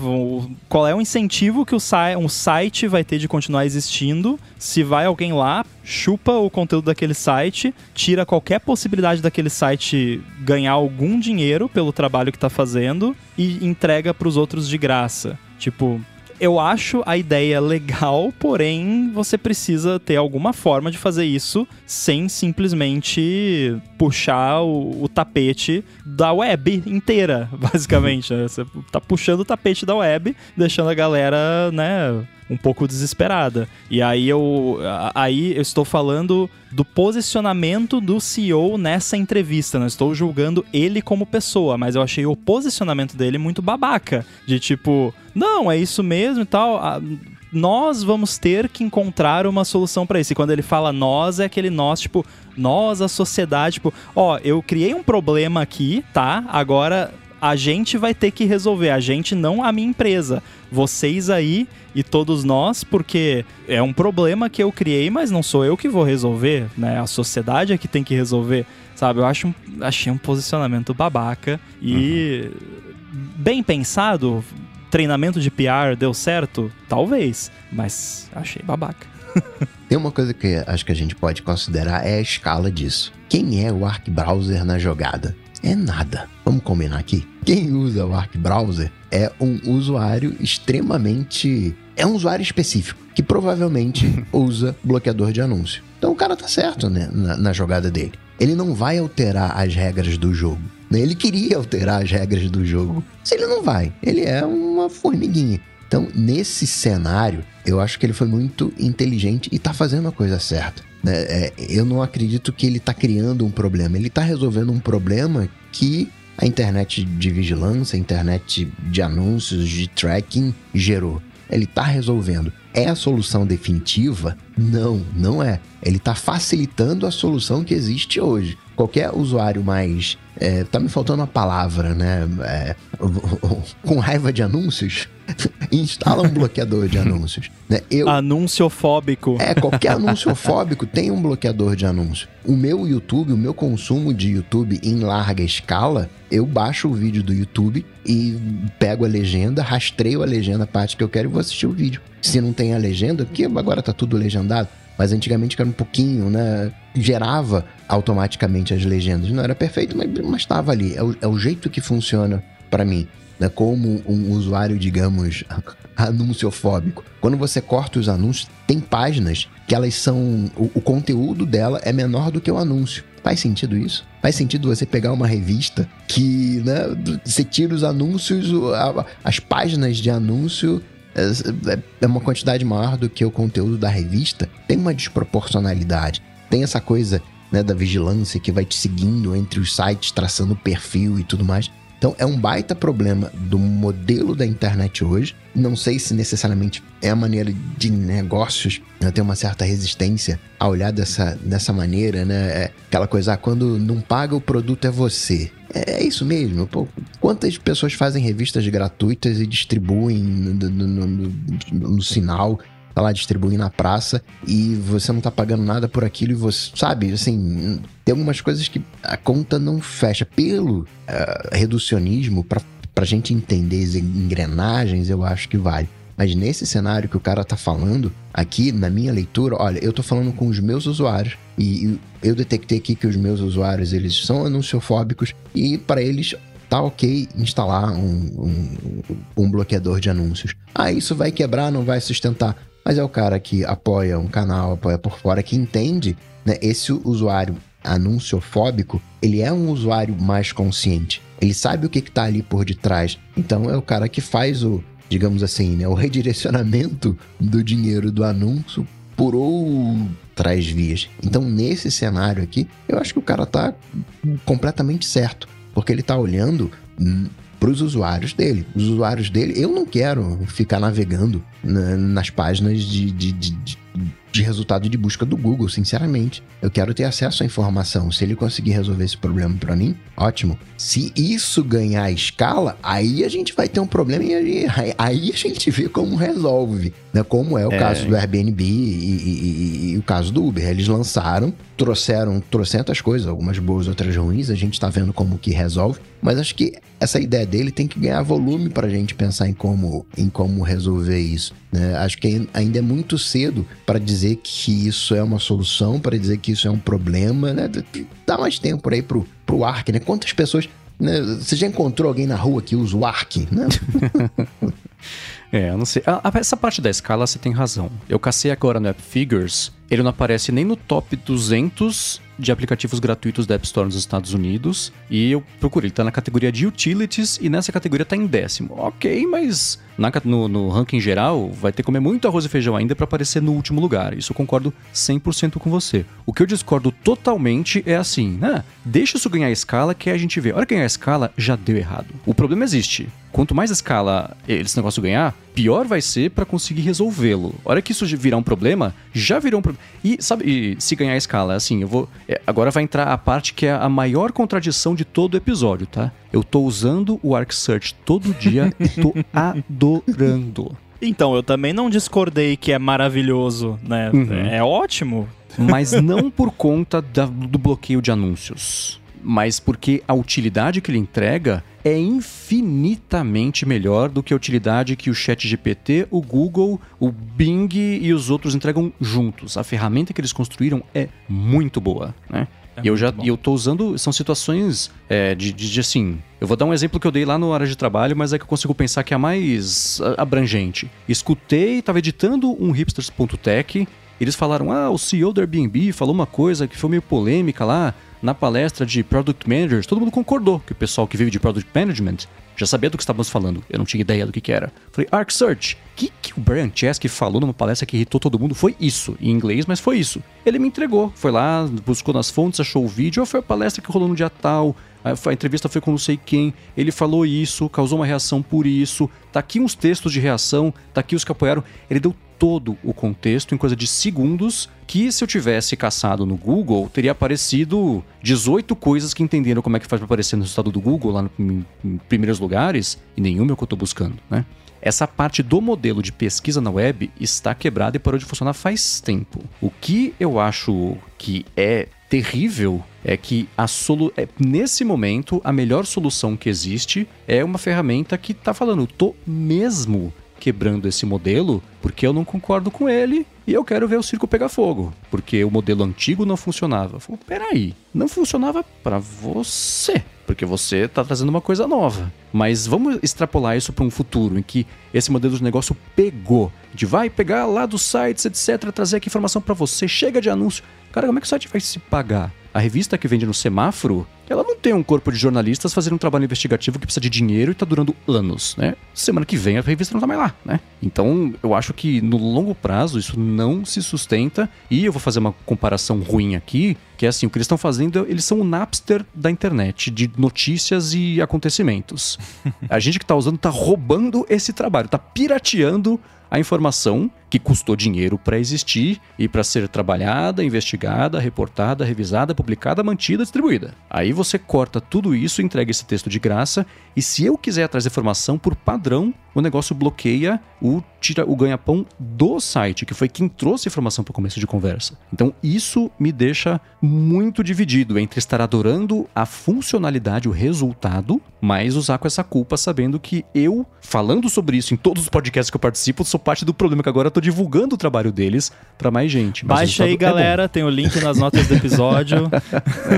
Qual é o incentivo que o um site vai ter de continuar existindo se vai alguém lá, chupa o conteúdo daquele site, tira qualquer possibilidade daquele site ganhar algum dinheiro pelo trabalho que está fazendo e entrega para os outros de graça? Tipo, eu acho a ideia legal, porém você precisa ter alguma forma de fazer isso sem simplesmente puxar o, o tapete da web inteira, basicamente. Né? Você tá puxando o tapete da web, deixando a galera, né, um pouco desesperada. E aí eu, aí eu estou falando do posicionamento do CEO nessa entrevista. Não estou julgando ele como pessoa, mas eu achei o posicionamento dele muito babaca. De tipo, não, é isso mesmo e tal. Nós vamos ter que encontrar uma solução para isso. E quando ele fala nós, é aquele nós, tipo, nós, a sociedade, tipo, ó, eu criei um problema aqui, tá? Agora a gente vai ter que resolver, a gente não a minha empresa. Vocês aí e todos nós, porque é um problema que eu criei, mas não sou eu que vou resolver, né? A sociedade é que tem que resolver, sabe? Eu acho, achei um posicionamento babaca e uhum. bem pensado, treinamento de PR deu certo? Talvez, mas achei babaca. Tem uma coisa que acho que a gente pode considerar é a escala disso. Quem é o Arc Browser na jogada? É nada. Vamos combinar aqui? Quem usa o Arc Browser é um usuário extremamente. É um usuário específico, que provavelmente usa bloqueador de anúncio. Então o cara tá certo né, na, na jogada dele. Ele não vai alterar as regras do jogo. Né? Ele queria alterar as regras do jogo. Se ele não vai, ele é uma formiguinha. Então, nesse cenário, eu acho que ele foi muito inteligente e tá fazendo a coisa certa. Né? É, eu não acredito que ele está criando um problema. Ele está resolvendo um problema que a internet de vigilância, a internet de anúncios, de tracking gerou. Ele está resolvendo. É a solução definitiva? Não, não é. Ele está facilitando a solução que existe hoje. Qualquer usuário mais. É, tá me faltando uma palavra, né? É, com raiva de anúncios, instala um bloqueador de anúncios. Né? Eu, Anunciofóbico. É, qualquer anunciofóbico tem um bloqueador de anúncio. O meu YouTube, o meu consumo de YouTube em larga escala, eu baixo o vídeo do YouTube e pego a legenda, rastreio a legenda, a parte que eu quero e vou assistir o vídeo. Se não tem a legenda, porque agora tá tudo legendado, mas antigamente era um pouquinho, né? Gerava automaticamente as legendas. Não era perfeito, mas estava ali. É o, é o jeito que funciona para mim né, como um usuário, digamos, anunciofóbico. Quando você corta os anúncios, tem páginas que elas são. O, o, conteúdo dela é menor do que o anúncio. Faz sentido isso? Faz sentido você pegar uma revista que né, você tira os anúncios, as páginas de anúncio é, é, é uma quantidade maior do que o conteúdo da revista? Tem uma desproporcionalidade. Tem essa coisa né, da vigilância que vai te seguindo entre os sites, traçando perfil e tudo mais. Então é um baita problema do modelo da internet hoje. Não sei se necessariamente é a maneira de negócios né, ter uma certa resistência a olhar dessa, dessa maneira, né? É aquela coisa, ah, quando não paga o produto é você. É, é isso mesmo. Pô, quantas pessoas fazem revistas gratuitas e distribuem no, no, no, no sinal tá lá distribuindo na praça e você não tá pagando nada por aquilo e você, sabe, assim, tem algumas coisas que a conta não fecha. Pelo uh, reducionismo, pra, pra gente entender as engrenagens, eu acho que vale. Mas nesse cenário que o cara tá falando, aqui na minha leitura, olha, eu tô falando com os meus usuários e eu detectei aqui que os meus usuários eles são anunciofóbicos e para eles tá ok instalar um, um, um, bloqueador de anúncios. Ah, isso vai quebrar, não vai sustentar. Mas é o cara que apoia um canal, apoia por fora, que entende, né? Esse usuário anunciofóbico, ele é um usuário mais consciente. Ele sabe o que está ali por detrás. Então é o cara que faz o, digamos assim, né, o redirecionamento do dinheiro do anúncio por outras vias. Então, nesse cenário aqui, eu acho que o cara tá completamente certo, porque ele tá olhando para os usuários dele. Os usuários dele, eu não quero ficar navegando na, nas páginas de, de, de, de resultado de busca do Google, sinceramente. Eu quero ter acesso à informação. Se ele conseguir resolver esse problema para mim, ótimo. Se isso ganhar escala, aí a gente vai ter um problema e aí a gente vê como resolve, né? Como é o é. caso do Airbnb e, e, e, e, o caso do Uber. Eles lançaram, trouxeram trocentas coisas, algumas boas, outras ruins. A gente tá vendo como que resolve. Mas acho que essa ideia dele tem que ganhar volume para a gente pensar em como, em como resolver isso. Né? Acho que ainda é muito cedo para dizer que isso é uma solução, para dizer que isso é um problema. Né? Dá mais tempo aí pro, pro Ark, né? Quantas pessoas. Né? Você já encontrou alguém na rua que usa o Ark, né? é, eu não sei. essa parte da escala você tem razão. Eu cacei agora no App Figures, ele não aparece nem no top 200 de aplicativos gratuitos da App Store nos Estados Unidos. E eu procurei, ele tá na categoria de Utilities e nessa categoria tá em décimo. Ok, mas na, no, no, ranking geral vai ter que comer muito arroz e feijão ainda para aparecer no último lugar. Isso eu concordo 100% com você. O que eu discordo totalmente é assim, né? Deixa isso ganhar escala que a gente vê. A hora que ganhar escala, já deu errado. O problema existe. Quanto mais escala esse negócio ganhar, pior vai ser para conseguir resolvê-lo. A hora que isso virar um problema, já virou um problema. E sabe, e, se ganhar escala, assim, eu vou. É, agora vai entrar a parte que é a maior contradição de todo o episódio, tá? Eu tô usando o Arc Search todo dia e tô adorando. Então, eu também não discordei que é maravilhoso, né? Uhum. É ótimo. Mas não por conta da, do bloqueio de anúncios mas porque a utilidade que ele entrega é infinitamente melhor do que a utilidade que o ChatGPT, o Google, o Bing e os outros entregam juntos. A ferramenta que eles construíram é muito boa, né? É e eu já e eu tô usando. São situações é, de, de, de, assim. Eu vou dar um exemplo que eu dei lá no área de trabalho, mas é que eu consigo pensar que é mais abrangente. Escutei, estava editando um hipsters.tech. Eles falaram: ah, o CEO do Airbnb falou uma coisa que foi meio polêmica lá na palestra de Product Managers, todo mundo concordou que o pessoal que vive de Product Management já sabia do que estávamos falando. Eu não tinha ideia do que, que era. Falei, Arc Search, o que, que o Brian Chesky falou numa palestra que irritou todo mundo? Foi isso, em inglês, mas foi isso. Ele me entregou, foi lá, buscou nas fontes, achou o vídeo, foi a palestra que rolou no dia tal, a entrevista foi com não sei quem, ele falou isso, causou uma reação por isso, tá aqui uns textos de reação, tá aqui os que apoiaram. Ele deu todo o contexto em coisa de segundos, que se eu tivesse caçado no Google, teria aparecido 18 coisas que entenderam como é que faz para aparecer no resultado do Google, lá no, em, em primeiros lugares, e nenhuma é o que eu estou buscando, né? Essa parte do modelo de pesquisa na web está quebrada e parou de funcionar faz tempo. O que eu acho que é terrível é que a solu é, nesse momento a melhor solução que existe é uma ferramenta que está falando, tô mesmo quebrando esse modelo porque eu não concordo com ele e eu quero ver o circo pegar fogo, porque o modelo antigo não funcionava. Eu peraí, não funcionava para você, porque você está trazendo uma coisa nova. Mas vamos extrapolar isso para um futuro em que esse modelo de negócio pegou, de vai pegar lá dos sites, etc, trazer aqui informação para você, chega de anúncio. Cara, como é que o site vai se pagar? A revista que vende no semáforo, ela não tem um corpo de jornalistas fazendo um trabalho investigativo que precisa de dinheiro e tá durando anos, né? Semana que vem a revista não tá mais lá, né? Então, eu acho que no longo prazo isso não se sustenta e eu vou fazer uma comparação ruim aqui, que é assim, o que eles estão fazendo, eles são o Napster da internet, de notícias e acontecimentos. A gente que tá usando tá roubando esse trabalho, tá pirateando a informação que custou dinheiro para existir e para ser trabalhada, investigada, reportada, revisada, publicada, mantida, distribuída. Aí você corta tudo isso, entrega esse texto de graça e se eu quiser da informação por padrão, o negócio bloqueia o tira o ganha-pão do site, que foi quem trouxe a informação para o começo de conversa. Então isso me deixa muito dividido entre estar adorando a funcionalidade, o resultado, mas usar com essa culpa sabendo que eu, falando sobre isso em todos os podcasts que eu participo, sou parte do problema que agora eu tô divulgando o trabalho deles para mais gente. Mas Baixa aí, é galera, bom. tem o link nas notas do episódio.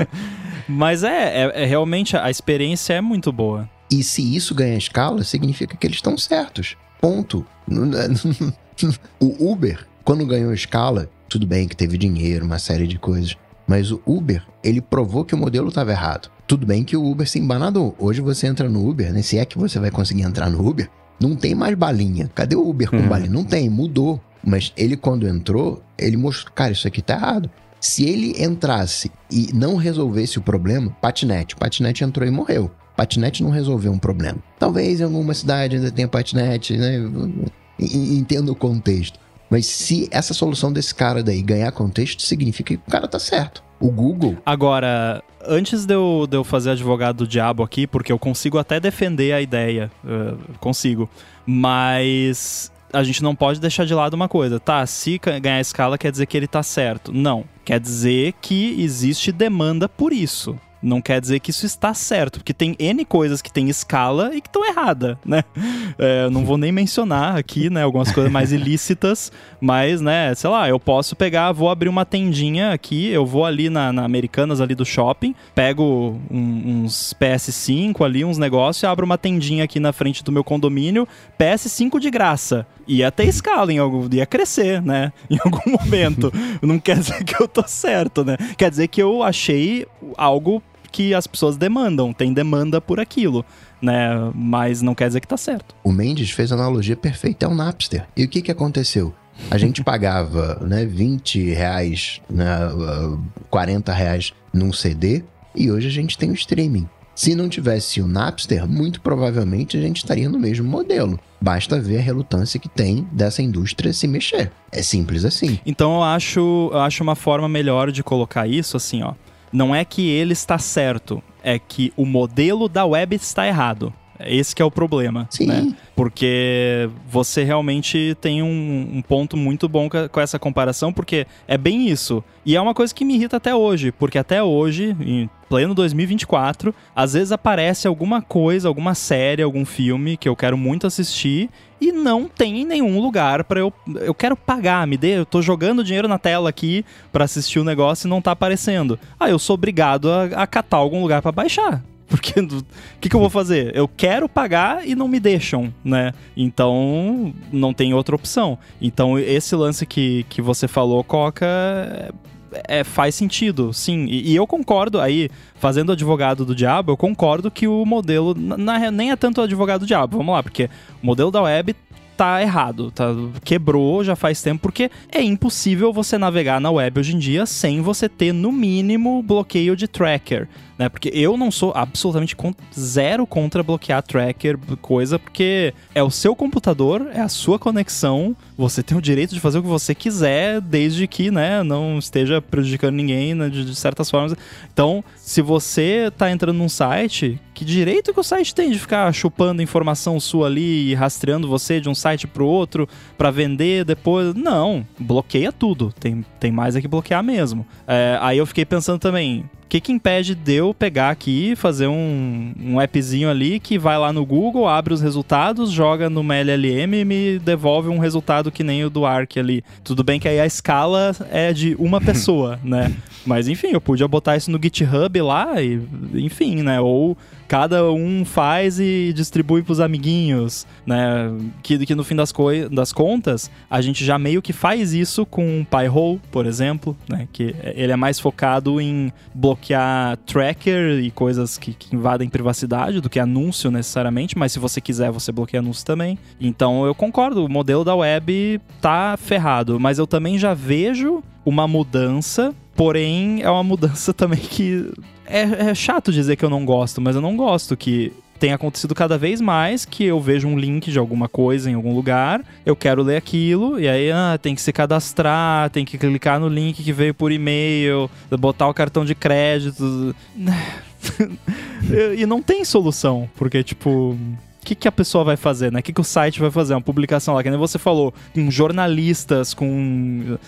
Mas é, é, é, realmente a experiência é muito boa. E se isso ganha escala, significa que eles estão certos. Ponto. o Uber, quando ganhou escala, tudo bem que teve dinheiro, uma série de coisas. Mas o Uber, ele provou que o modelo estava errado. Tudo bem que o Uber se embanadou. Hoje você entra no Uber, né? Se é que você vai conseguir entrar no Uber, não tem mais balinha. Cadê o Uber com uhum. balinha? Não tem, mudou. Mas ele, quando entrou, ele mostrou, cara, isso aqui tá errado. Se ele entrasse e não resolvesse o problema, patinete. Patinete entrou e morreu. Patinete não resolveu um problema. Talvez em alguma cidade ainda tenha patinete, né? Entendo o contexto. Mas se essa solução desse cara daí ganhar contexto, significa que o cara tá certo. O Google. Agora, antes de eu, de eu fazer advogado do diabo aqui, porque eu consigo até defender a ideia, uh, consigo, mas a gente não pode deixar de lado uma coisa, tá? Se ganhar escala quer dizer que ele tá certo. Não. Quer dizer que existe demanda por isso não quer dizer que isso está certo, porque tem N coisas que tem escala e que estão erradas, né? É, não vou nem mencionar aqui, né, algumas coisas mais ilícitas, mas, né, sei lá, eu posso pegar, vou abrir uma tendinha aqui, eu vou ali na, na Americanas ali do shopping, pego um, uns PS5 ali, uns negócios, abro uma tendinha aqui na frente do meu condomínio, PS5 de graça. Ia ter escala, em algum, ia crescer, né? Em algum momento. não quer dizer que eu tô certo, né? Quer dizer que eu achei algo que as pessoas demandam, tem demanda por aquilo. Né, mas não quer dizer que tá certo. O Mendes fez a analogia perfeita, é o Napster. E o que que aconteceu? A gente pagava né, 20 reais, né, 40 reais num CD e hoje a gente tem o streaming. Se não tivesse o Napster, muito provavelmente a gente estaria no mesmo modelo. Basta ver a relutância que tem dessa indústria se mexer. É simples assim. Então eu acho, eu acho uma forma melhor de colocar isso assim, ó não é que ele está certo, é que o modelo da web está errado. Esse é o problema, Sim. né? Porque você realmente tem um, um ponto muito bom com essa comparação, porque é bem isso. E é uma coisa que me irrita até hoje, porque até hoje, em pleno 2024, às vezes aparece alguma coisa, alguma série, algum filme que eu quero muito assistir e não tem em nenhum lugar para eu eu quero pagar, me dê, eu tô jogando dinheiro na tela aqui para assistir o negócio e não tá aparecendo. Ah, eu sou obrigado a, a catar algum lugar para baixar. Porque o que, que eu vou fazer? Eu quero pagar e não me deixam, né? Então não tem outra opção. Então esse lance que, que você falou, Coca, é, faz sentido, sim. E, e, eu concordo aí, fazendo advogado do diabo, eu concordo que o modelo. Na, nem é tanto advogado do diabo, vamos lá, porque o modelo da web tá errado, tá, quebrou já faz tempo, porque é impossível você navegar na web hoje em dia sem você ter, no mínimo, bloqueio de tracker né? Porque eu não sou absolutamente zero contra bloquear tracker, coisa, porque é o seu computador, é a sua conexão, você tem o direito de fazer o que você quiser, desde que, né, não esteja prejudicando ninguém né, de, de, certas formas. Então, se você tá entrando num site, que direito que o site tem de ficar chupando informação sua ali e rastreando você de um site pro outro para vender depois? Não, bloqueia tudo. Tem, tem mais é que bloquear mesmo. É, aí eu fiquei pensando também, que que impede de eu pegar aqui, fazer um, um appzinho ali que vai lá no Google, abre os resultados, joga no MLLM e me devolve um resultado que nem o do Arc ali. Tudo bem que aí a escala é de uma pessoa, né? Mas enfim, eu podia botar isso no GitHub lá e, enfim, né? Ou cada um faz e distribui pros amiguinhos, né? Que, que no fim das, das contas, a gente já meio que faz isso com o Pi-hole, por exemplo, né? Que ele é mais focado em bloquear tracker e coisas que, que invadem privacidade do que anúncio necessariamente, mas se você quiser, você bloqueia anúncio também. Então eu concordo, o modelo da web tá ferrado, mas eu também já vejo uma mudança, porém é uma mudança também que é, é chato dizer que eu não gosto, mas eu não gosto que tem acontecido cada vez mais que eu vejo um link de alguma coisa em algum lugar, eu quero ler aquilo, e aí ah, tem que se cadastrar, tem que clicar no link que veio por e-mail, botar o cartão de crédito. e não tem solução, porque, tipo, que, que a pessoa vai fazer, né? O que, que o site vai fazer? Uma publicação lá, que nem você falou, com jornalistas, com.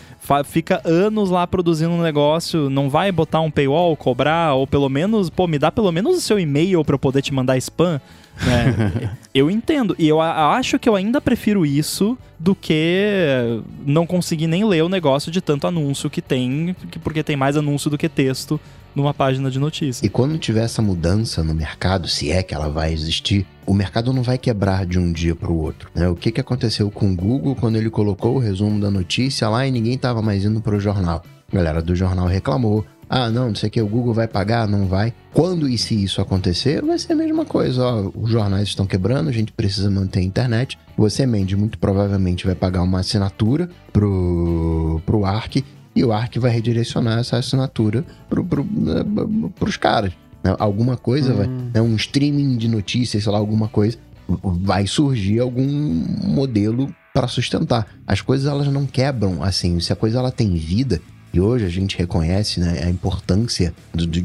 Fica anos lá produzindo um negócio, não vai botar um paywall, cobrar, ou pelo menos, pô, me dá pelo menos o seu e-mail para eu poder te mandar spam. Né? eu entendo. E eu acho que eu ainda prefiro isso do que não conseguir nem ler o negócio de tanto anúncio que tem, porque tem mais anúncio do que texto numa página de notícias. E quando tiver essa mudança no mercado, se é que ela vai existir, o mercado não vai quebrar de um dia para o outro. Né? O que, que aconteceu com o Google quando ele colocou o resumo da notícia lá e ninguém estava mais indo para o jornal? A galera do jornal reclamou. Ah, não, não sei o que, o Google vai pagar, não vai. Quando e se isso acontecer, vai ser a mesma coisa. Ó, os jornais estão quebrando, a gente precisa manter a internet. Você, Mendes, muito provavelmente vai pagar uma assinatura pro, pro ARC e o ARC vai redirecionar essa assinatura para pro, pro, os caras. Né? Alguma coisa, hum. vai, né? um streaming de notícias, sei lá, alguma coisa, vai surgir algum modelo para sustentar. As coisas elas não quebram assim. Se a coisa ela tem vida, e hoje a gente reconhece né, a importância do, do,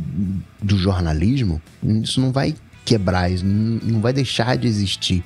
do jornalismo, isso não vai quebrar, isso não vai deixar de existir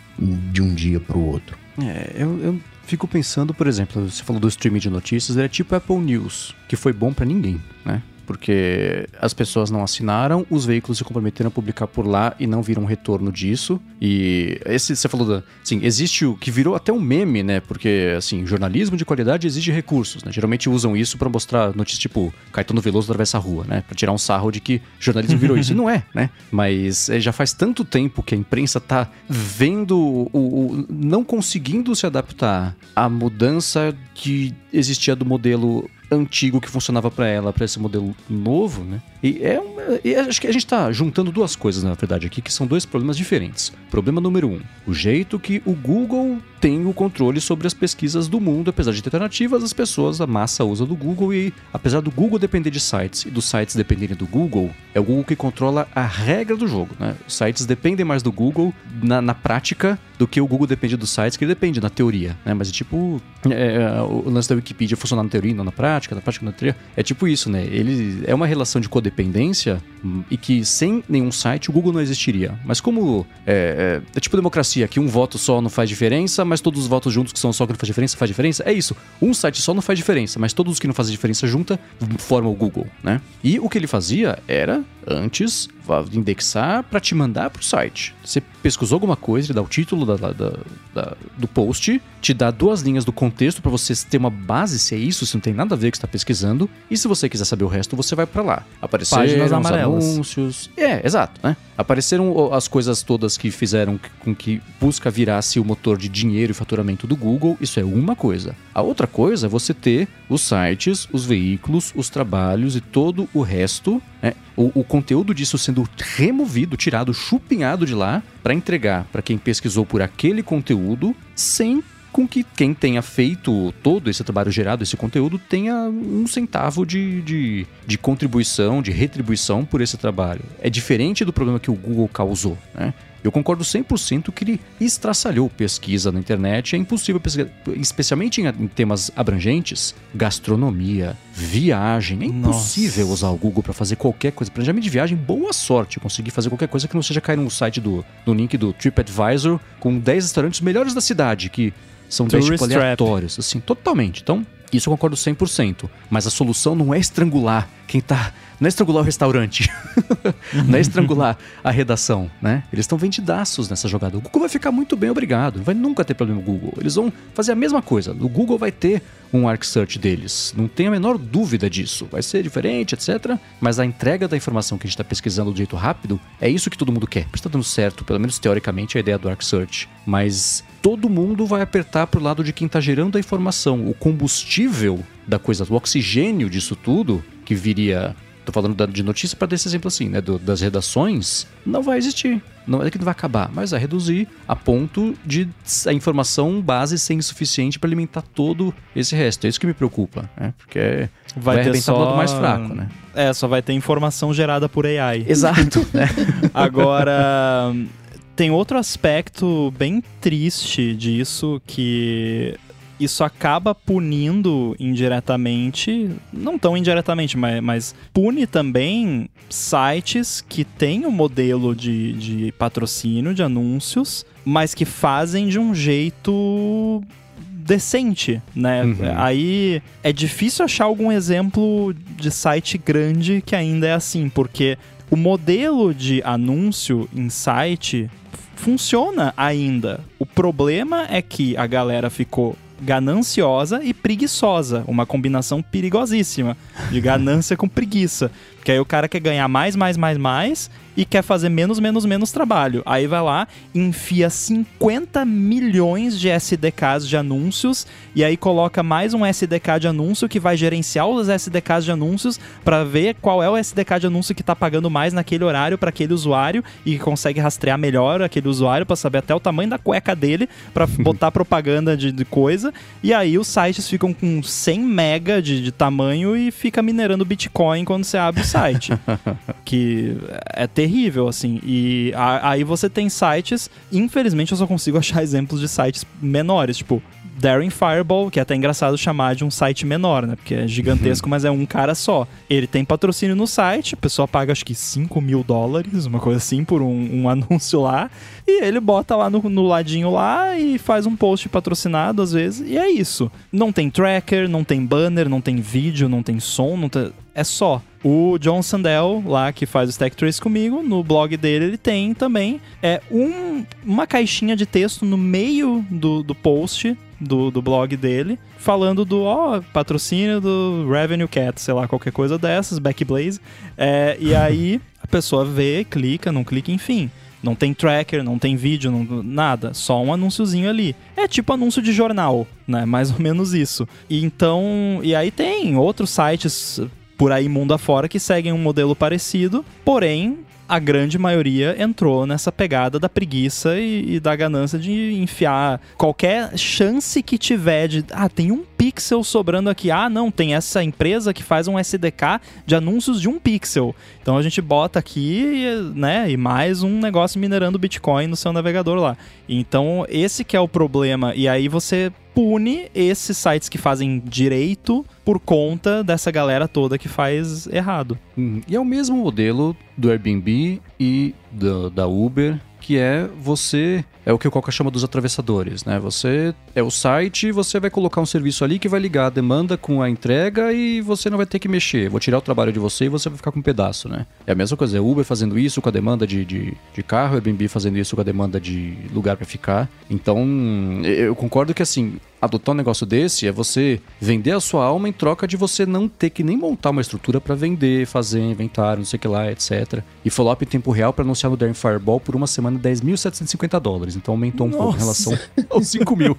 de um dia para o outro. É, eu, eu fico pensando, por exemplo, você falou do streaming de notícias, ele é tipo Apple News, que foi bom para ninguém, né? Porque as pessoas não assinaram, os veículos se comprometeram a publicar por lá e não viram retorno disso. E esse você falou da, assim, existe o que virou até um meme, né? Porque assim, jornalismo de qualidade exige recursos, né? Geralmente usam isso para mostrar notícias tipo Caetano Veloso atravessa a rua, né? Para tirar um sarro de que jornalismo virou isso. E não é, né? Mas é, já faz tanto tempo que a imprensa tá vendo o, o não conseguindo se adaptar à mudança que existia do modelo antigo que funcionava para ela, para esse modelo novo, né? E, é e acho que a gente está juntando duas coisas, na verdade, aqui, que são dois problemas diferentes. Problema número um, o jeito que o Google tem o controle sobre as pesquisas do mundo, apesar de ter alternativas, as pessoas, a massa usa do Google e, apesar do Google depender de sites e dos sites dependerem do Google, é o Google que controla a regra do jogo, né? Os sites dependem mais do Google na, na prática do que o Google depende dos sites, que ele depende na teoria, né? Mas é tipo é, é, o lance da Wikipedia funcionar na teoria e não na prática, na prática na teoria, é tipo isso, né? Ele é uma relação de codependência independência e que sem nenhum site o Google não existiria. Mas como é, é, é, tipo democracia, que um voto só não faz diferença, mas todos os votos juntos que são só que não faz diferença, faz diferença, é isso. Um site só não faz diferença, mas todos os que não fazem diferença junta formam o Google, né? E o que ele fazia era, antes, indexar para te mandar para o site. Você pesquisou alguma coisa, ele dá o título da, da, da, do post, te dá duas linhas do contexto para você ter uma base se é isso, se não tem nada a ver com o que está pesquisando. E se você quiser saber o resto, você vai para lá. Apareceram Páginas amarelas. anúncios. É, exato, né? Apareceram as coisas todas que fizeram com que busca virasse o motor de dinheiro e faturamento do Google. Isso é uma coisa. A outra coisa é você ter os sites, os veículos, os trabalhos e todo o resto, né? o, o conteúdo disso sendo removido, tirado, chupinhado de lá para entregar para quem pesquisou por aquele conteúdo sem com que quem tenha feito todo esse trabalho gerado, esse conteúdo, tenha um centavo de, de, de, contribuição, de retribuição por esse trabalho. É diferente do problema que o Google causou, né? Eu concordo 100% que ele estraçalhou pesquisa na internet. É impossível pesquisar, especialmente em, em temas abrangentes, gastronomia, viagem. É impossível Nossa. usar o Google para fazer qualquer coisa. Planejamento de viagem, boa sorte conseguir fazer qualquer coisa que não seja cair no site do no link do TripAdvisor com 10 restaurantes melhores da cidade, que são 10 tipo, aleatórios. Assim, totalmente. Então, isso eu concordo 100%. Mas a solução não é estrangular quem tá não é estrangular o restaurante. não é estrangular a redação, né? Eles estão vendidaços nessa jogada. O Google vai ficar muito bem, obrigado. Não vai nunca ter problema com o Google. Eles vão fazer a mesma coisa. O Google vai ter um Arc Search deles. Não tem a menor dúvida disso. Vai ser diferente, etc. Mas a entrega da informação que a gente está pesquisando do jeito rápido é isso que todo mundo quer. Está dando certo, pelo menos teoricamente, a ideia do Arc Search. Mas todo mundo vai apertar pro lado de quem está gerando a informação. O combustível da coisa, o oxigênio disso tudo, que viria tô falando de notícia para desse exemplo assim, né, do, das redações, não vai existir. Não é que não vai acabar, mas vai reduzir a ponto de a informação base ser insuficiente para alimentar todo esse resto. É isso que me preocupa, né? Porque vai, vai arrebentar só... o lado mais fraco, né? É, só vai ter informação gerada por AI. Exato, né? Agora, tem outro aspecto bem triste disso que isso acaba punindo indiretamente, não tão indiretamente, mas, mas pune também sites que têm o um modelo de, de patrocínio, de anúncios, mas que fazem de um jeito decente, né? Uhum. Aí é difícil achar algum exemplo de site grande que ainda é assim, porque o modelo de anúncio em site funciona ainda. O problema é que a galera ficou gananciosa e preguiçosa, uma combinação perigosíssima de ganância com preguiça. Porque aí o cara quer ganhar mais, mais, mais, mais e quer fazer menos, menos, menos trabalho. Aí vai lá, enfia 50 milhões de SDKs de anúncios e aí coloca mais um SDK de anúncio que vai gerenciar os SDKs de anúncios para ver qual é o SDK de anúncio que tá pagando mais naquele horário para aquele usuário e consegue rastrear melhor aquele usuário para saber até o tamanho da cueca dele para botar propaganda de, de, coisa. E aí os sites ficam com 100 mega de, de tamanho e fica minerando Bitcoin quando você abre o site. que é terrível, assim. E a, aí você tem sites, infelizmente eu só consigo achar exemplos de sites menores, tipo Daring Fireball, que é até engraçado chamar de um site menor, né? Porque é gigantesco, uhum. mas é um cara só. Ele tem patrocínio no site, a pessoa paga acho que 5 mil dólares, uma coisa assim, por um, um anúncio lá. E ele bota lá no, no, ladinho lá e faz um post patrocinado às vezes. E é isso. Não tem tracker, não tem banner, não tem vídeo, não tem som, não tem... é só. O John Sandel, lá que faz o Stack Trace comigo, no blog dele ele tem também é um, uma caixinha de texto no meio do, do post do, do blog dele, falando do ó, patrocínio do Revenue Cat, sei lá, qualquer coisa dessas, Backblaze. É, e aí a pessoa vê, clica, não clica, enfim. Não tem tracker, não tem vídeo, não, nada. Só um anúnciozinho ali. É tipo anúncio de jornal, né? Mais ou menos isso. E então. E aí tem outros sites por aí mundo afora que seguem um modelo parecido, porém a grande maioria entrou nessa pegada da preguiça e, e, da ganância de enfiar qualquer chance que tiver de. Ah, tem um pixel sobrando aqui. Ah, não, tem essa empresa que faz um SDK de anúncios de um pixel. Então a gente bota aqui, né, e mais um negócio minerando Bitcoin no seu navegador lá. Então esse que é o problema. E aí você pune esses sites que fazem direito por conta dessa galera toda que faz errado. Hum, e é o mesmo modelo do Airbnb e do, da Uber que é você é o que o Coca chama dos atravessadores, né? Você é o site, você vai colocar um serviço ali que vai ligar a demanda com a entrega e você não vai ter que mexer. Vou tirar o trabalho de você e você vai ficar com um pedaço, né? É a mesma coisa, é Uber fazendo isso com a demanda de, de, de carro, Airbnb fazendo isso com a demanda de lugar para ficar. Então, eu concordo que assim, adotar um negócio desse é você vender a sua alma em troca de você não ter que nem montar uma estrutura para vender, fazer inventário, não sei o que lá, etc. E follow-up em tempo real para anunciar no Daring Fireball por uma semana 10.750 dólares dólares, então aumentou um Nossa. pouco em relação aos 5 mil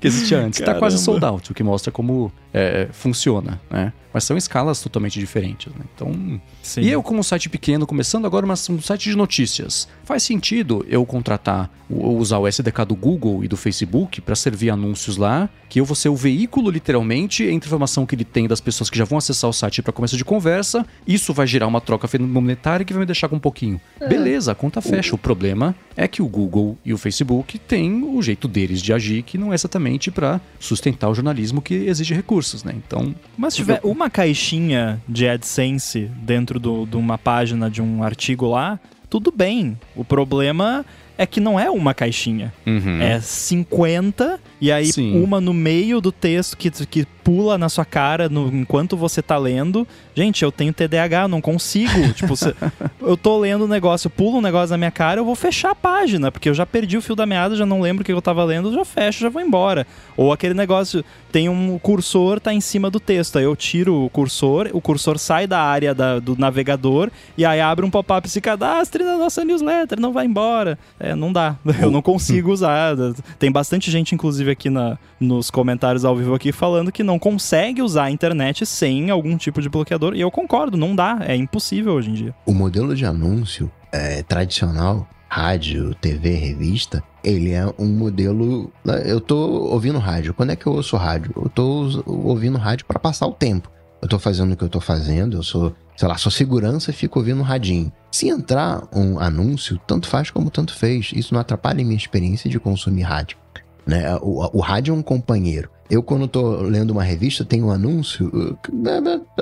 que existia antes. Está quase sold out, o que mostra como é, funciona, né? Mas são escalas totalmente diferentes, né? Então. Sim. E eu, como um site pequeno, começando agora mas um site de notícias, faz sentido eu contratar, usar o SDK do Google e do Facebook para servir anúncios lá, que eu vou ser o veículo, literalmente, entre a informação que ele tem das pessoas que já vão acessar o site para começo de conversa. Isso vai gerar uma troca monetária que vai me deixar com um pouquinho. É. Beleza, a conta fecha. O problema é que o Google e o Facebook têm o jeito deles de agir, que não é exatamente para sustentar o jornalismo que exige recursos, né? Então. Mas se tiver uma caixinha de AdSense dentro de uma página de um artigo lá, tudo bem. O problema é que não é uma caixinha. Uhum. É 50 e aí Sim. uma no meio do texto que, que pula na sua cara no, enquanto você tá lendo. Gente, eu tenho TDAH, não consigo. tipo, se, eu tô lendo um negócio, pula um negócio na minha cara, eu vou fechar a página, porque eu já perdi o fio da meada, já não lembro o que eu tava lendo, eu já fecho, já vou embora. Ou aquele negócio, tem um cursor, tá em cima do texto, aí eu tiro o cursor, o cursor sai da área da, do navegador e aí abre um pop-up se cadastre na nossa newsletter, não vai embora. É, não dá. Eu não consigo usar. Tem bastante gente, inclusive, aqui na, nos comentários ao vivo aqui falando que não consegue usar a internet sem algum tipo de bloqueador. E eu concordo, não dá, é impossível hoje em dia. O modelo de anúncio é, tradicional, rádio, TV, revista, ele é um modelo. Né, eu tô ouvindo rádio. Quando é que eu ouço rádio? Eu tô ouvindo rádio para passar o tempo. Eu tô fazendo o que eu tô fazendo, eu sou sei lá, sua segurança fica ouvindo um radinho. Se entrar um anúncio, tanto faz como tanto fez. Isso não atrapalha a minha experiência de consumir rádio. Né? O, o rádio é um companheiro. Eu, quando tô lendo uma revista, tem um anúncio,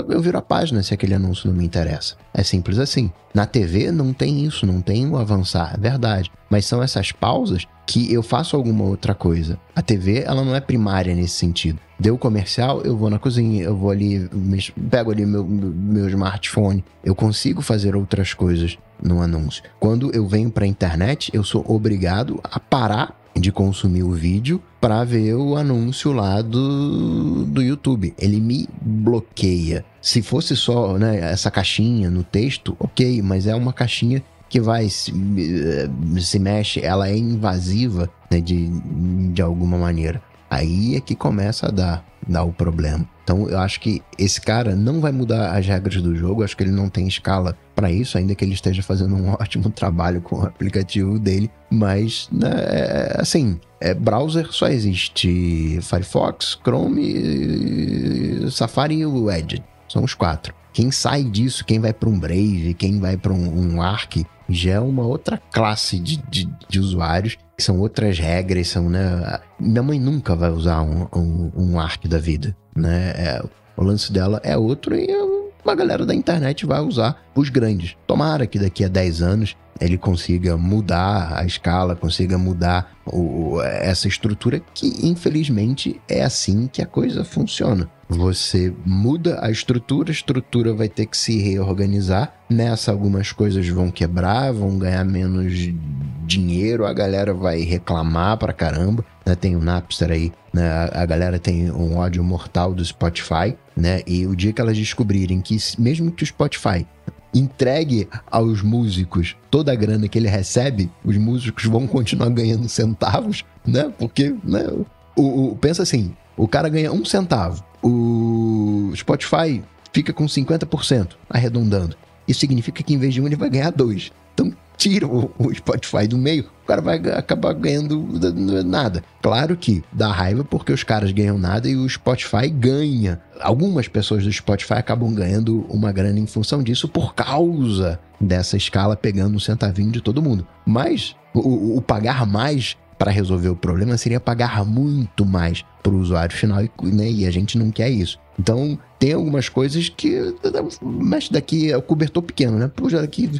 eu viro a página se aquele anúncio não me interessa. É simples assim. Na TV não tem isso, não tem o avançar, é verdade. Mas são essas pausas que eu faço alguma outra coisa. A TV, ela não é primária nesse sentido. Deu comercial, eu vou na cozinha, eu vou ali, pego ali meu, meu smartphone. Eu consigo fazer outras coisas no anúncio. Quando eu venho para a internet, eu sou obrigado a parar de consumir o vídeo para ver o anúncio lá do, do YouTube. Ele me bloqueia. Se fosse só né, essa caixinha no texto, ok, mas é uma caixinha que vai se, eh, se mexe, ela é invasiva né, de, de alguma maneira. Aí é que começa a dar, dar o problema. Então eu acho que esse cara não vai mudar as regras do jogo, acho que ele não tem escala para isso, ainda que ele esteja fazendo um ótimo trabalho com o aplicativo dele, mas né, é, assim, é, browser só existe Firefox, Chrome, Safari e o Edge. São os quatro. Quem sai disso, quem vai para um Brave, quem vai para um, um Arc, já é uma outra classe de, de, de, usuários, são outras regras, são, né? Minha mãe nunca vai usar um, um, um Arc da vida, né? É, o lance dela é outro e uma galera da internet vai usar os grandes. Tomara que daqui a 10 anos ele consiga mudar a escala, consiga mudar o, essa estrutura que, infelizmente, é assim que a coisa funciona. Você muda a estrutura, a estrutura vai ter que se reorganizar. Nessa, algumas coisas vão quebrar, vão ganhar menos dinheiro, a galera vai reclamar pra caramba. Né? Tem o Napster aí, né? a, galera tem um ódio mortal do Spotify, né? E o dia que elas descobrirem que, mesmo que o Spotify entregue aos músicos toda a grana que ele recebe, os músicos vão continuar ganhando centavos, né? Porque, né? O, o, pensa assim, o cara ganha um centavo, o Spotify fica com 50%, arredondando. Isso significa que em vez de um ele vai ganhar dois. Então tira o, Spotify do meio, o cara vai acabar ganhando nada. Claro que dá raiva porque os caras ganham nada e o Spotify ganha. Algumas pessoas do Spotify acabam ganhando uma grana em função disso por causa dessa escala pegando um centavinho de todo mundo. Mas o, o pagar mais para resolver o problema seria pagar muito mais para o usuário final né, e a gente não quer isso. Então, tem algumas coisas que mexe daqui, é o cobertor pequeno, né? Puxa daqui,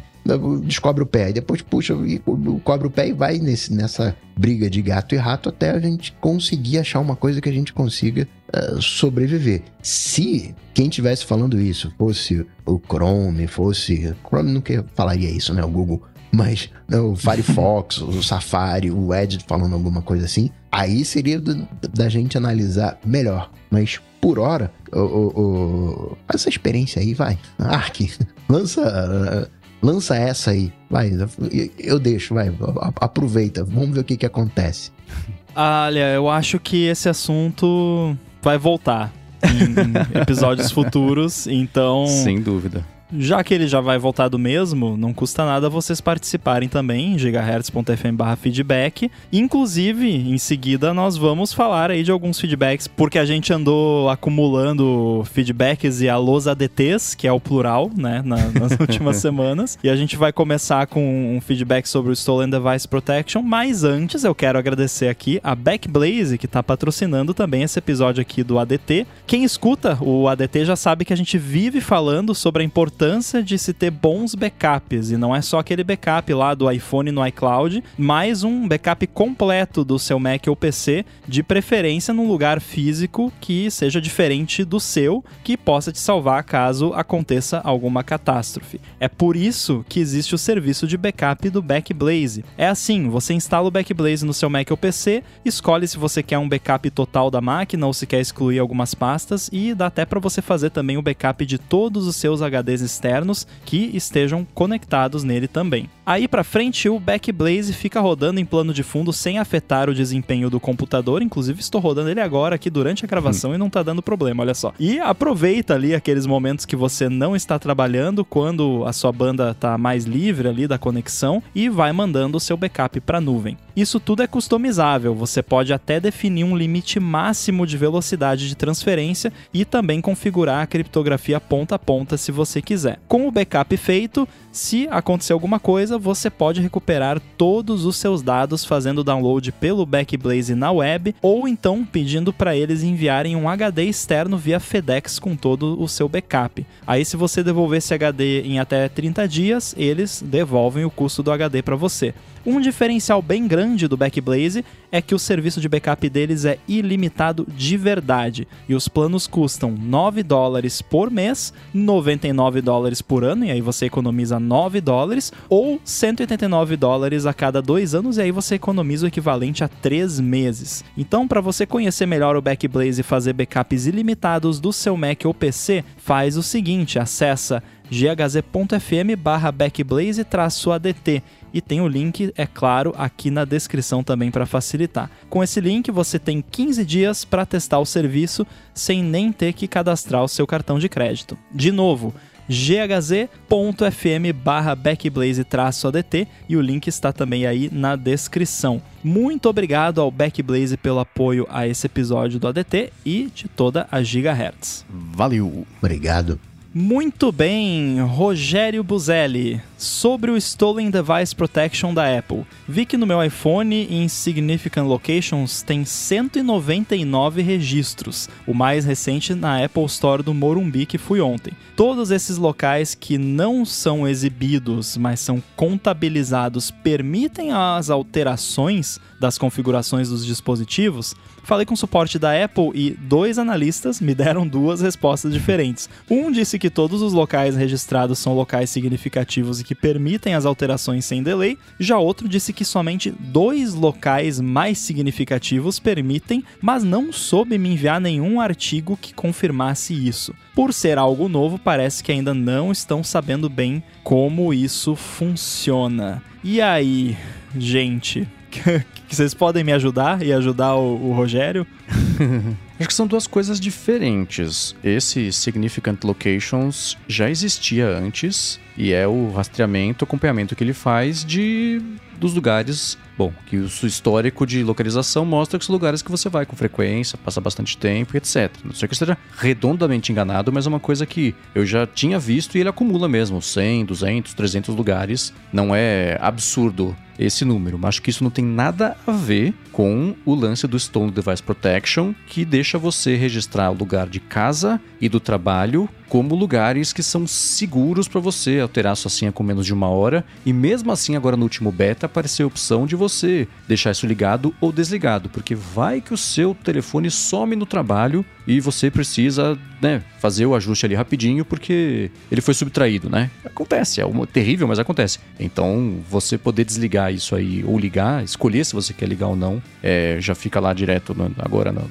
descobre o pé, depois puxa e cobre o pé e vai nesse, nessa briga de gato e rato até a gente conseguir achar uma coisa que a gente consiga uh, sobreviver. Se quem tivesse falando isso fosse o Chrome, fosse. Chrome nunca falaria isso, né? O Google mas o Firefox, o Safari, o Edge falando alguma coisa assim, aí seria do, da gente analisar melhor. Mas por hora, o, o, o, essa experiência aí vai. Ark, lança, lança essa aí. Vai, eu deixo, vai, aproveita, vamos ver o que, que acontece. Olha, eu acho que esse assunto vai voltar em episódios futuros, então. Sem dúvida. Já que ele já vai voltar do mesmo, não custa nada vocês participarem também em gigahertz.fm feedback. Inclusive, em seguida, nós vamos falar aí de alguns feedbacks, porque a gente andou acumulando feedbacks e alôs ADTs, que é o plural, né, nas últimas semanas. E a gente vai começar com um feedback sobre o Stolen Device Protection, mas antes eu quero agradecer aqui a Backblaze, que está patrocinando também esse episódio aqui do ADT. Quem escuta o ADT já sabe que a gente vive falando sobre a importância importância de se ter bons backups, e não é só aquele backup lá do iPhone no iCloud, mas um backup completo do seu Mac ou PC, de preferência num lugar físico que seja diferente do seu, que possa te salvar caso aconteça alguma catástrofe. É por isso que existe o serviço de backup do Backblaze. É assim, você instala o Backblaze no seu Mac ou PC, escolhe se você quer um backup total da máquina ou se quer excluir algumas pastas e dá até para você fazer também o backup de todos os seus HDs externos que estejam conectados nele também. Aí para frente, o Backblaze fica rodando em plano de fundo sem afetar o desempenho do computador. Inclusive, estou rodando ele agora aqui durante a gravação hum. e não tá dando problema, olha só. E aproveita ali aqueles momentos que você não está trabalhando, quando a sua banda tá mais livre ali da conexão e vai mandando o seu backup para nuvem. Isso tudo é customizável, você pode até definir um limite máximo de velocidade de transferência e também configurar a criptografia ponta a ponta se você quiser quiser. Com o backup feito, se acontecer alguma coisa, você pode recuperar todos os seus dados fazendo download pelo Backblaze na web ou então pedindo para eles enviarem um HD externo via FedEx com todo o seu backup. Aí se você devolver esse HD em até 30 dias, eles devolvem o custo do HD para você. Um diferencial bem grande do Backblaze é que o serviço de backup deles é ilimitado de verdade e os planos custam 9 dólares por mês, 99 dólares por ano e aí você economiza 9 dólares ou 189 dólares a cada dois anos e aí você economiza o equivalente a 3 meses. Então, para você conhecer melhor o Backblaze e fazer backups ilimitados do seu Mac ou PC, faz o seguinte, acessa ghz.fm barra backblaze-adt e tem o link, é claro, aqui na descrição também para facilitar. Com esse link você tem 15 dias para testar o serviço sem nem ter que cadastrar o seu cartão de crédito. De novo, ghz.fm barra backblaze-adt e o link está também aí na descrição. Muito obrigado ao Backblaze pelo apoio a esse episódio do ADT e de toda a Gigahertz. Valeu! Obrigado. Muito bem, Rogério Buzelli, sobre o Stolen Device Protection da Apple. Vi que no meu iPhone em Significant Locations tem 199 registros, o mais recente na Apple Store do Morumbi que fui ontem. Todos esses locais que não são exibidos, mas são contabilizados, permitem as alterações das configurações dos dispositivos? Falei com o suporte da Apple e dois analistas me deram duas respostas diferentes. Um disse que todos os locais registrados são locais significativos e que permitem as alterações sem delay, já outro disse que somente dois locais mais significativos permitem, mas não soube me enviar nenhum artigo que confirmasse isso. Por ser algo novo, parece que ainda não estão sabendo bem como isso funciona. E aí, gente, vocês podem me ajudar e ajudar o, o Rogério? Acho que são duas coisas diferentes. Esse Significant Locations já existia antes e é o rastreamento, acompanhamento que ele faz de dos lugares, bom, que o seu histórico de localização mostra que são lugares que você vai com frequência, passa bastante tempo, etc. Não sei que eu esteja redondamente enganado, mas é uma coisa que eu já tinha visto e ele acumula mesmo 100, 200, 300 lugares. Não é absurdo esse número, mas acho que isso não tem nada a ver com o lance do Stone Device Protection, que deixa você registrar o lugar de casa e do trabalho como lugares que são seguros para você alterar sua senha com menos de uma hora. E mesmo assim, agora no último beta, apareceu a opção de você deixar isso ligado ou desligado, porque vai que o seu telefone some no trabalho e você precisa né, fazer o ajuste ali rapidinho porque ele foi subtraído, né? Acontece, é uma, terrível, mas acontece. Então, você poder desligar isso aí ou ligar, escolher se você quer ligar ou não, é, já fica lá direto no, agora no,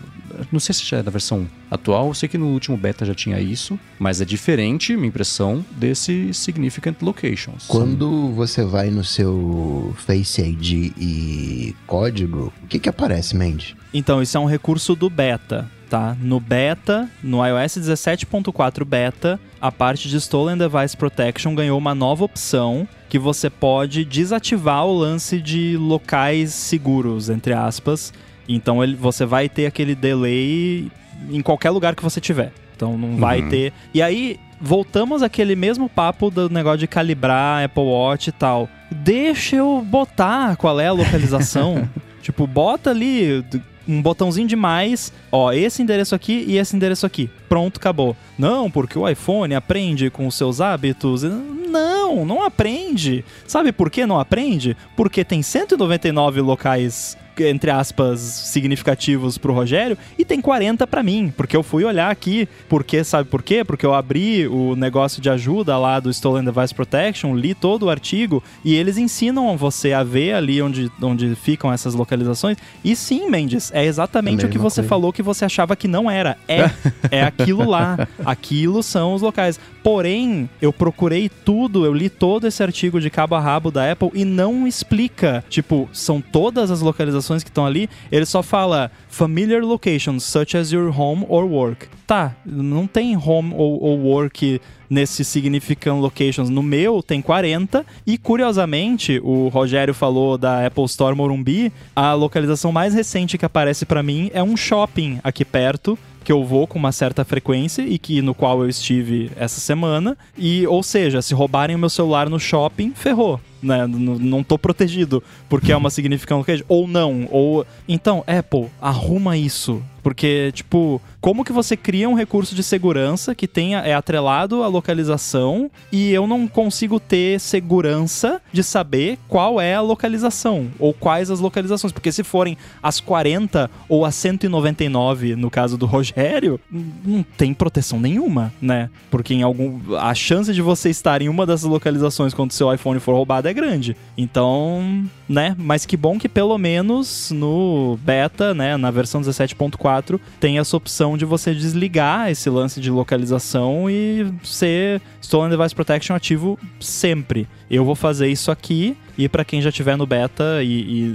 não sei se já é da versão atual, eu sei que no último beta já tinha isso, mas é diferente, minha impressão, desse Significant Locations. Quando você vai no seu Face ID e código, o que que aparece, Mandy? Então, isso é um recurso do beta, tá? No beta, no iOS 17.4 beta, a parte de Stolen Device Protection ganhou uma nova opção que você pode desativar o lance de locais seguros, entre aspas, então ele, você vai ter aquele delay em qualquer lugar que você tiver. Então não vai Uhum. ter. E aí, voltamos àquele mesmo papo do negócio de calibrar Apple Watch e tal. Deixa eu botar qual é a localização. tipo, bota ali um botãozinho de mais, ó, esse endereço aqui e esse endereço aqui. Pronto, acabou. Não, porque o iPhone aprende com os seus hábitos. Não, não aprende. Sabe por que não aprende? Porque tem 199 locais entre aspas, significativos pro Rogério e tem 40 pra mim, porque eu fui olhar aqui, porque sabe por quê? Porque eu abri o negócio de ajuda lá do Stolen Device Protection, li todo o artigo e eles ensinam você a ver ali onde, onde ficam essas localizações. E sim, Mendes, é exatamente É o que você coisa. falou que você achava que não era. É, é aquilo lá. Aquilo são os locais. Porém, eu procurei tudo, eu li todo esse artigo de cabo a rabo da Apple e não explica, tipo, são todas as localizações que estão ali. Ele só fala familiar locations such as your home or work. Tá, não tem home ou, ou work nesse significant locations. No meu tem 40 e curiosamente, o Rogério falou da Apple Store Morumbi, a localização mais recente que aparece pra mim é um shopping aqui perto que eu vou com uma certa frequência e que no qual eu estive essa semana. E, ou seja, se roubarem o meu celular no shopping, ferrou. Né? Não tô protegido porque é uma significant location. Ou não. Ou. Então, Apple, arruma isso. Porque, tipo, como que você cria um recurso de segurança que tenha é atrelado à localização e eu não consigo ter segurança de saber qual é a localização ou quais as localizações? Porque se forem as 40 ou as 199, no caso do Rogério, não tem proteção nenhuma, né? Porque em algum a chance de você estar em uma dessas localizações quando seu iPhone for roubado é grande. Então, né? Mas que bom que pelo menos no beta, né, na versão 17.4, tem essa opção de você desligar esse lance de localização e ser Stolen Device Protection ativo sempre. Eu vou fazer isso aqui e para quem já tiver no beta e,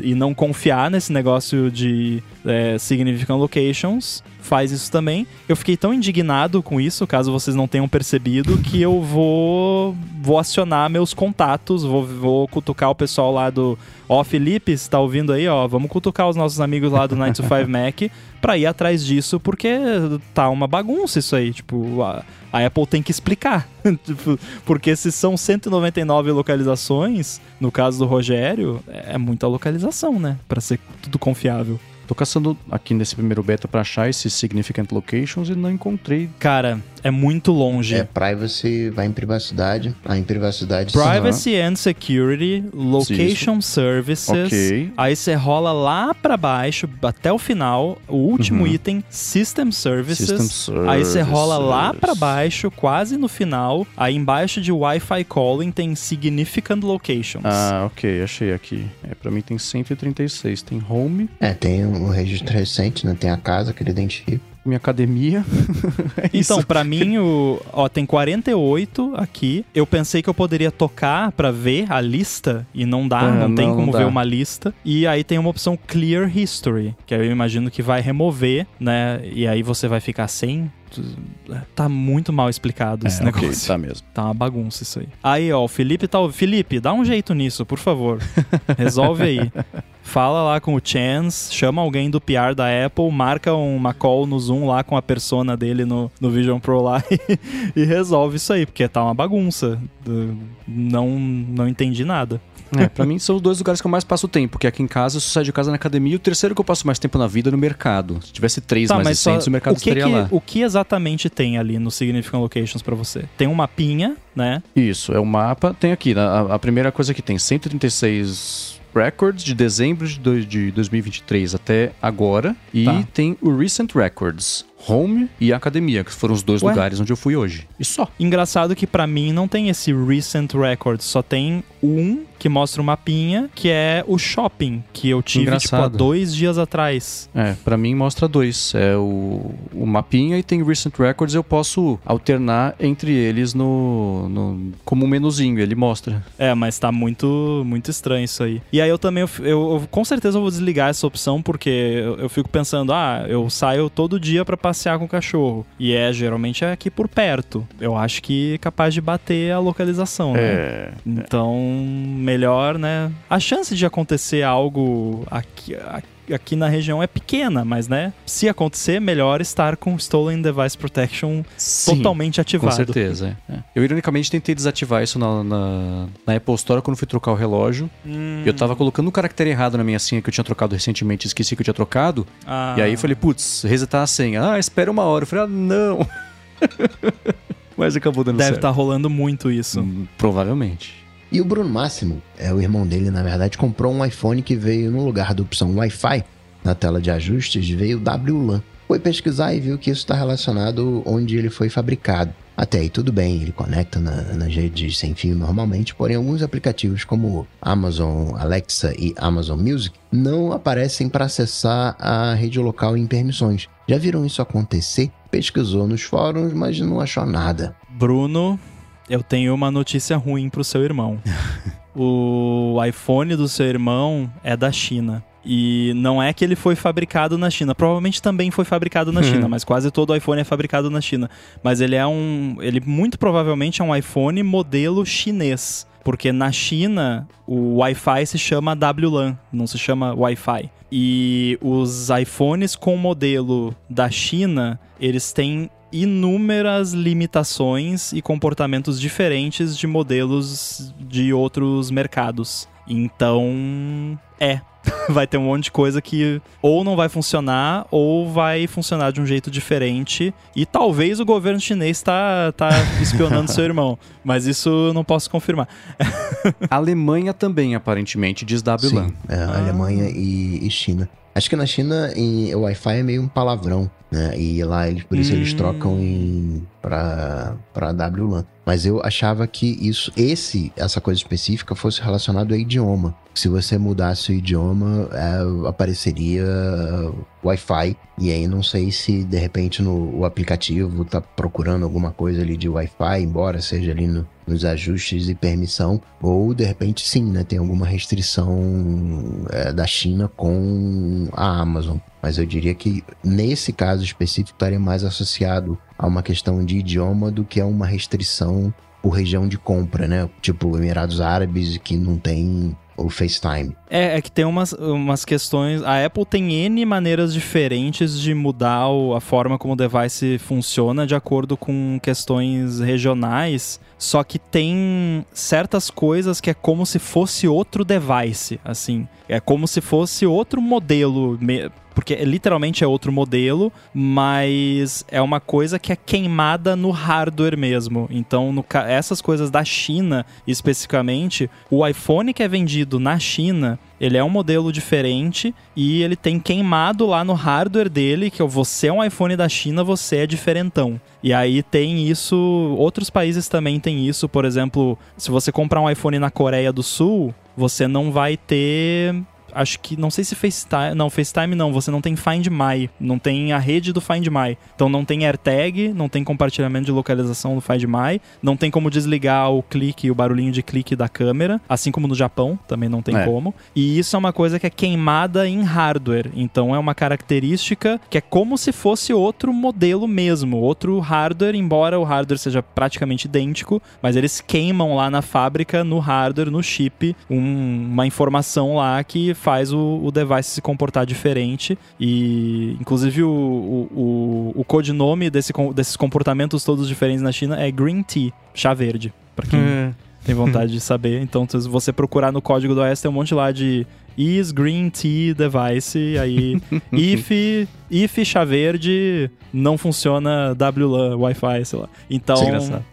e- e não confiar nesse negócio de é, significant locations, faz isso também. Eu fiquei tão indignado com isso, caso vocês não tenham percebido, que eu vou vou acionar meus contatos, vou, vou cutucar o pessoal lá do Ó, Felipe, você tá ouvindo aí, ó, vamos cutucar os nossos amigos lá do 9 to 5 Mac pra ir atrás disso, porque tá uma bagunça isso aí, tipo, a, a Apple tem que explicar. Tipo, porque se são 199 localizações, no caso do Rogério, é muita localização, né? Pra ser tudo confiável. Tô caçando aqui nesse primeiro beta pra achar esses significant locations e não encontrei. Cara, é muito longe. É, privacy vai em privacidade. Ah, em privacidade. Privacy and Security, Location Services. Ok. Aí você rola lá pra baixo, até o final, o último Uhum. item, System Services. System Aí você rola lá Services. pra baixo, quase no final. Aí embaixo de Wi-Fi Calling tem Significant Locations. Ah, ok, achei aqui. É, pra mim tem 136. Tem home, É, tem um registro recente, né? Tem a casa que ele identifica. Minha academia. é Então, pra mim, o, ó, tem 48 aqui. Eu pensei que eu poderia tocar pra ver a lista e não dá, Ah, não, tem não, como não ver dá. uma lista. E aí tem uma opção Clear History, que aí eu imagino que vai remover, né? E aí você vai ficar sem. Tá muito mal explicado esse É, negócio. tá mesmo. Tá uma bagunça isso aí. Aí, ó, o Felipe tá. Felipe, dá um jeito nisso, por favor. Resolve aí. Fala lá com o Chance, chama alguém do PR da Apple, marca uma call no Zoom lá com a persona dele no, no Vision Pro lá e, e resolve isso aí, porque tá uma bagunça. Não, não entendi nada. É, pra mim são os dois lugares que eu mais passo tempo, porque aqui em casa eu saio de casa na academia e o terceiro que eu passo mais tempo na vida é no mercado. Se tivesse três mais Tá, só- recentes, o mercado o que estaria que, lá. O que exatamente tem ali no Significant Locations pra você? Tem um mapinha, né? Isso, é o mapa. Tem aqui, na- a, a primeira coisa que tem 136 records de dezembro de, dois- de 2023 até agora. E Tá. tem o Recent Records, Home e Academia, que foram os dois Ué? lugares onde eu fui hoje. E só. Engraçado que pra mim não tem esse recent record, só tem um que mostra o mapinha, que é o shopping, que eu tive tipo, há dois dias atrás. É, pra mim mostra dois. É o, o mapinha e tem Recent Records. Eu posso alternar entre eles no, no como um menuzinho, ele mostra. É, mas tá muito muito estranho isso aí. E aí eu também, eu, eu- eu- com certeza eu vou desligar essa opção, porque eu, eu fico pensando, ah, eu saio todo dia pra passear com o cachorro. E é, geralmente é aqui por perto. Eu acho que é capaz de bater a localização, né? É. Então, melhor, né? A chance de acontecer algo aqui, aqui- aqui na região é pequena, mas, né? Se acontecer, melhor estar com Stolen Device Protection Sim. totalmente Com ativado. certeza, é. É. Eu ironicamente tentei desativar isso na, na, na Apple Store quando fui trocar o relógio. Hum, Eu tava colocando um caractere errado na minha senha que eu tinha trocado recentemente, esqueci que eu tinha trocado. ah, E aí eu falei, putz, resetar a senha. Ah, espera uma hora. Eu falei, ah, não. Mas acabou dando Deve certo. estar rolando muito isso. Hum, Provavelmente. E o Bruno Máximo, é o irmão dele, na verdade, comprou um iPhone que veio no lugar da opção Wi-Fi. Na tela de ajustes veio WLAN. Foi pesquisar e viu que isso está relacionado onde ele foi fabricado. Até aí tudo bem, ele conecta na, nas redes sem fio normalmente, porém alguns aplicativos como Amazon Alexa e Amazon Music não aparecem para acessar a rede local em permissões. Já viram isso acontecer? Pesquisou nos fóruns, mas não achou nada. Bruno, eu tenho uma notícia ruim pro seu irmão. o iPhone do seu irmão é da China. E não é que ele foi fabricado na China. Provavelmente também foi fabricado na China, mas quase todo iPhone é fabricado na China. Mas ele é um. Ele muito provavelmente é um iPhone modelo chinês. porque na China o Wi-Fi se chama WLAN, não se chama Wi-Fi. E os iPhones com modelo da China, eles têm inúmeras limitações e comportamentos diferentes de modelos de outros mercados. Então, é, vai ter um monte de coisa que ou não vai funcionar ou vai funcionar de um jeito diferente. E talvez o governo chinês está tá espionando seu irmão. Mas isso eu não posso confirmar. a Alemanha também, aparentemente, diz. Sim, é, ah. Alemanha e, e China. Acho que na China em, o Wi-Fi é meio um palavrão, né? E lá eles, por isso hum. eles trocam em para WLAN. Mas eu achava que isso, esse, essa coisa específica fosse relacionado a idioma. Se você mudasse o idioma, é, apareceria Wi-Fi. E aí não sei se de repente no o aplicativo tá procurando alguma coisa ali de Wi-Fi, embora seja ali no, nos ajustes e permissão, ou de repente sim, né? Tem alguma restrição é, da China com a Amazon. Mas eu diria que nesse caso específico estaria mais associado a uma questão de idioma do que a uma restrição por região de compra, né? Tipo Emirados Árabes que não tem o FaceTime. É, é que tem umas, umas questões. A Apple tem N maneiras diferentes de mudar o, a forma como o device funciona de acordo com questões regionais. Só que tem certas coisas que é como se fosse outro device, assim. É como se fosse outro modelo porque literalmente é outro modelo, mas é uma coisa que é queimada no hardware mesmo. Então, no, essas coisas da China, especificamente, o iPhone que é vendido na China, ele é um modelo diferente e ele tem queimado lá no hardware dele, que é você é um iPhone da China, você é diferentão. E aí tem isso, outros países também tem isso, por exemplo, se você comprar um iPhone na Coreia do Sul, você não vai ter acho que não sei se FaceTime, não, FaceTime não, você não tem Find My, não tem a rede do Find My. Então não tem AirTag, não tem compartilhamento de localização do Find My, não tem como desligar o clique, o barulhinho de clique da câmera, assim como no Japão, também não tem é. como. E isso é uma coisa que é queimada em hardware, então é uma característica que é como se fosse outro modelo mesmo, outro hardware, embora o hardware seja praticamente idêntico, mas eles queimam lá na fábrica, no hardware, no chip, um, uma informação lá que faz o, o device se comportar diferente. E, inclusive, o, o, o codinome desse, desses comportamentos todos diferentes na China é Green Tea, chá verde. Pra quem hum. tem vontade de saber. Então, se você procurar no código do OS, tem um monte lá de is green tea device, aí if, if chá verde não funciona WLAN, Wi-Fi, sei lá. Então,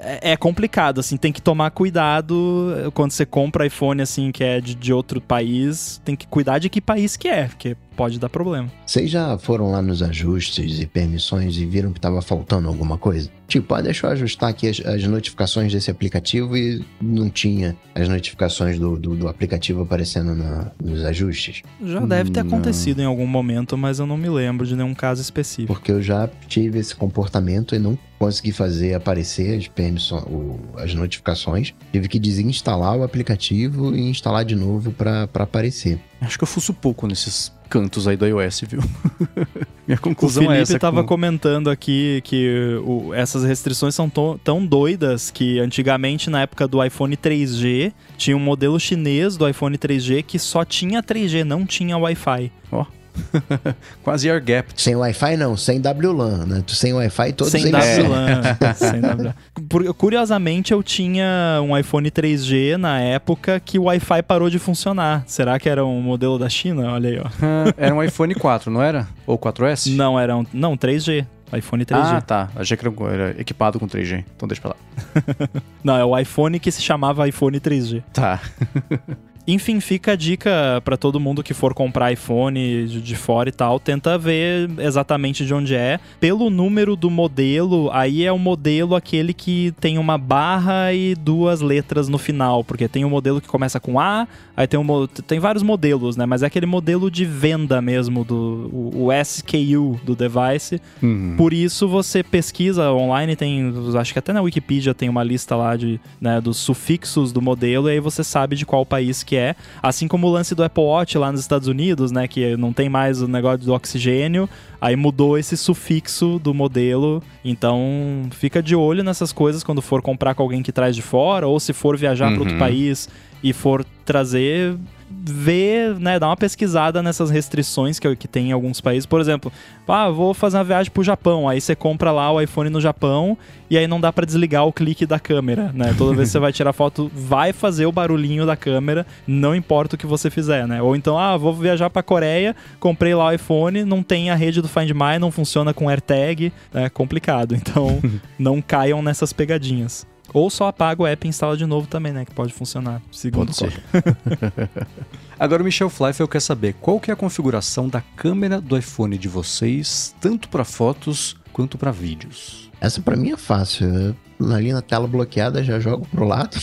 é, é, complicado, assim, tem que tomar cuidado quando você compra iPhone, assim, que é de, de outro país, tem que cuidar de que país que é, porque pode dar problema. Vocês já foram lá nos ajustes e permissões e viram que estava faltando alguma coisa? Tipo, ah, deixa eu ajustar aqui as, as, notificações desse aplicativo e não tinha as notificações do, do, do aplicativo aparecendo na, nos ajustes? Já deve ter não. acontecido em algum momento, mas eu não me lembro de nenhum caso específico. Porque eu já tive esse comportamento e não consegui fazer aparecer as, permissões, as notificações. Tive que desinstalar o aplicativo e instalar de novo para aparecer. Acho que eu fuço pouco nesses cantos aí do iOS, viu? Minha conclusão o Felipe é essa. estava com... comentando aqui que o, essas restrições são tão doidas que antigamente, na época do iPhone 3G, tinha um modelo chinês do iPhone 3G que só tinha 3G, não tinha Wi-Fi. Ó. Oh. Quase air gap. Sem Wi-Fi não, sem WLAN, né? Sem Wi-Fi todos sem. WLAN. sem WLAN. Curiosamente eu tinha um iPhone 3G na época que o Wi-Fi parou de funcionar. Será que era um modelo da China? Olha aí, ó. era um iPhone 4, não era? Ou 4S? Não, era um, não, 3G iPhone 3G. Ah, tá. Achei que era equipado com 3G. Então deixa pra lá. Não, é o iPhone que se chamava iPhone 3G. Tá. Enfim, fica a dica para todo mundo que for comprar iPhone de fora e tal, tenta ver exatamente de onde é. Pelo número do modelo, aí é o modelo aquele que tem uma barra e duas letras no final, porque tem um modelo que começa com A, aí tem um tem vários modelos, né? Mas é aquele modelo de venda mesmo do o, o SKU do device. Uhum. Por isso você pesquisa online, tem, acho que até na Wikipedia tem uma lista lá de, né, dos sufixos do modelo e aí você sabe de qual país que é. Assim como o lance do Apple Watch lá nos Estados Unidos, né? Que não tem mais o negócio do oxigênio. Aí mudou esse sufixo do modelo. Então fica de olho nessas coisas quando for comprar com alguém que traz de fora, ou se for viajar para outro Uhum. país e for trazer ver, né, dar uma pesquisada nessas restrições que, que tem em alguns países. Por exemplo, ah, vou fazer uma viagem pro Japão, aí você compra lá o iPhone no Japão e aí não dá pra desligar o clique da câmera, né? Toda vez que você vai tirar foto, vai fazer o barulhinho da câmera, não importa o que você fizer, né? Ou então, ah, vou viajar pra Coreia, comprei lá o iPhone, não tem a rede do Find My, não funciona com AirTag, é complicado. Então, não caiam nessas pegadinhas. Ou só apaga o app e instala de novo também, né? Que pode funcionar. Segundo Pode. Agora o Michel Fleifel quer saber qual que é a configuração da câmera do iPhone de vocês, tanto para fotos quanto para vídeos. Essa pra mim é fácil. Ali na tela bloqueada já jogo pro lado.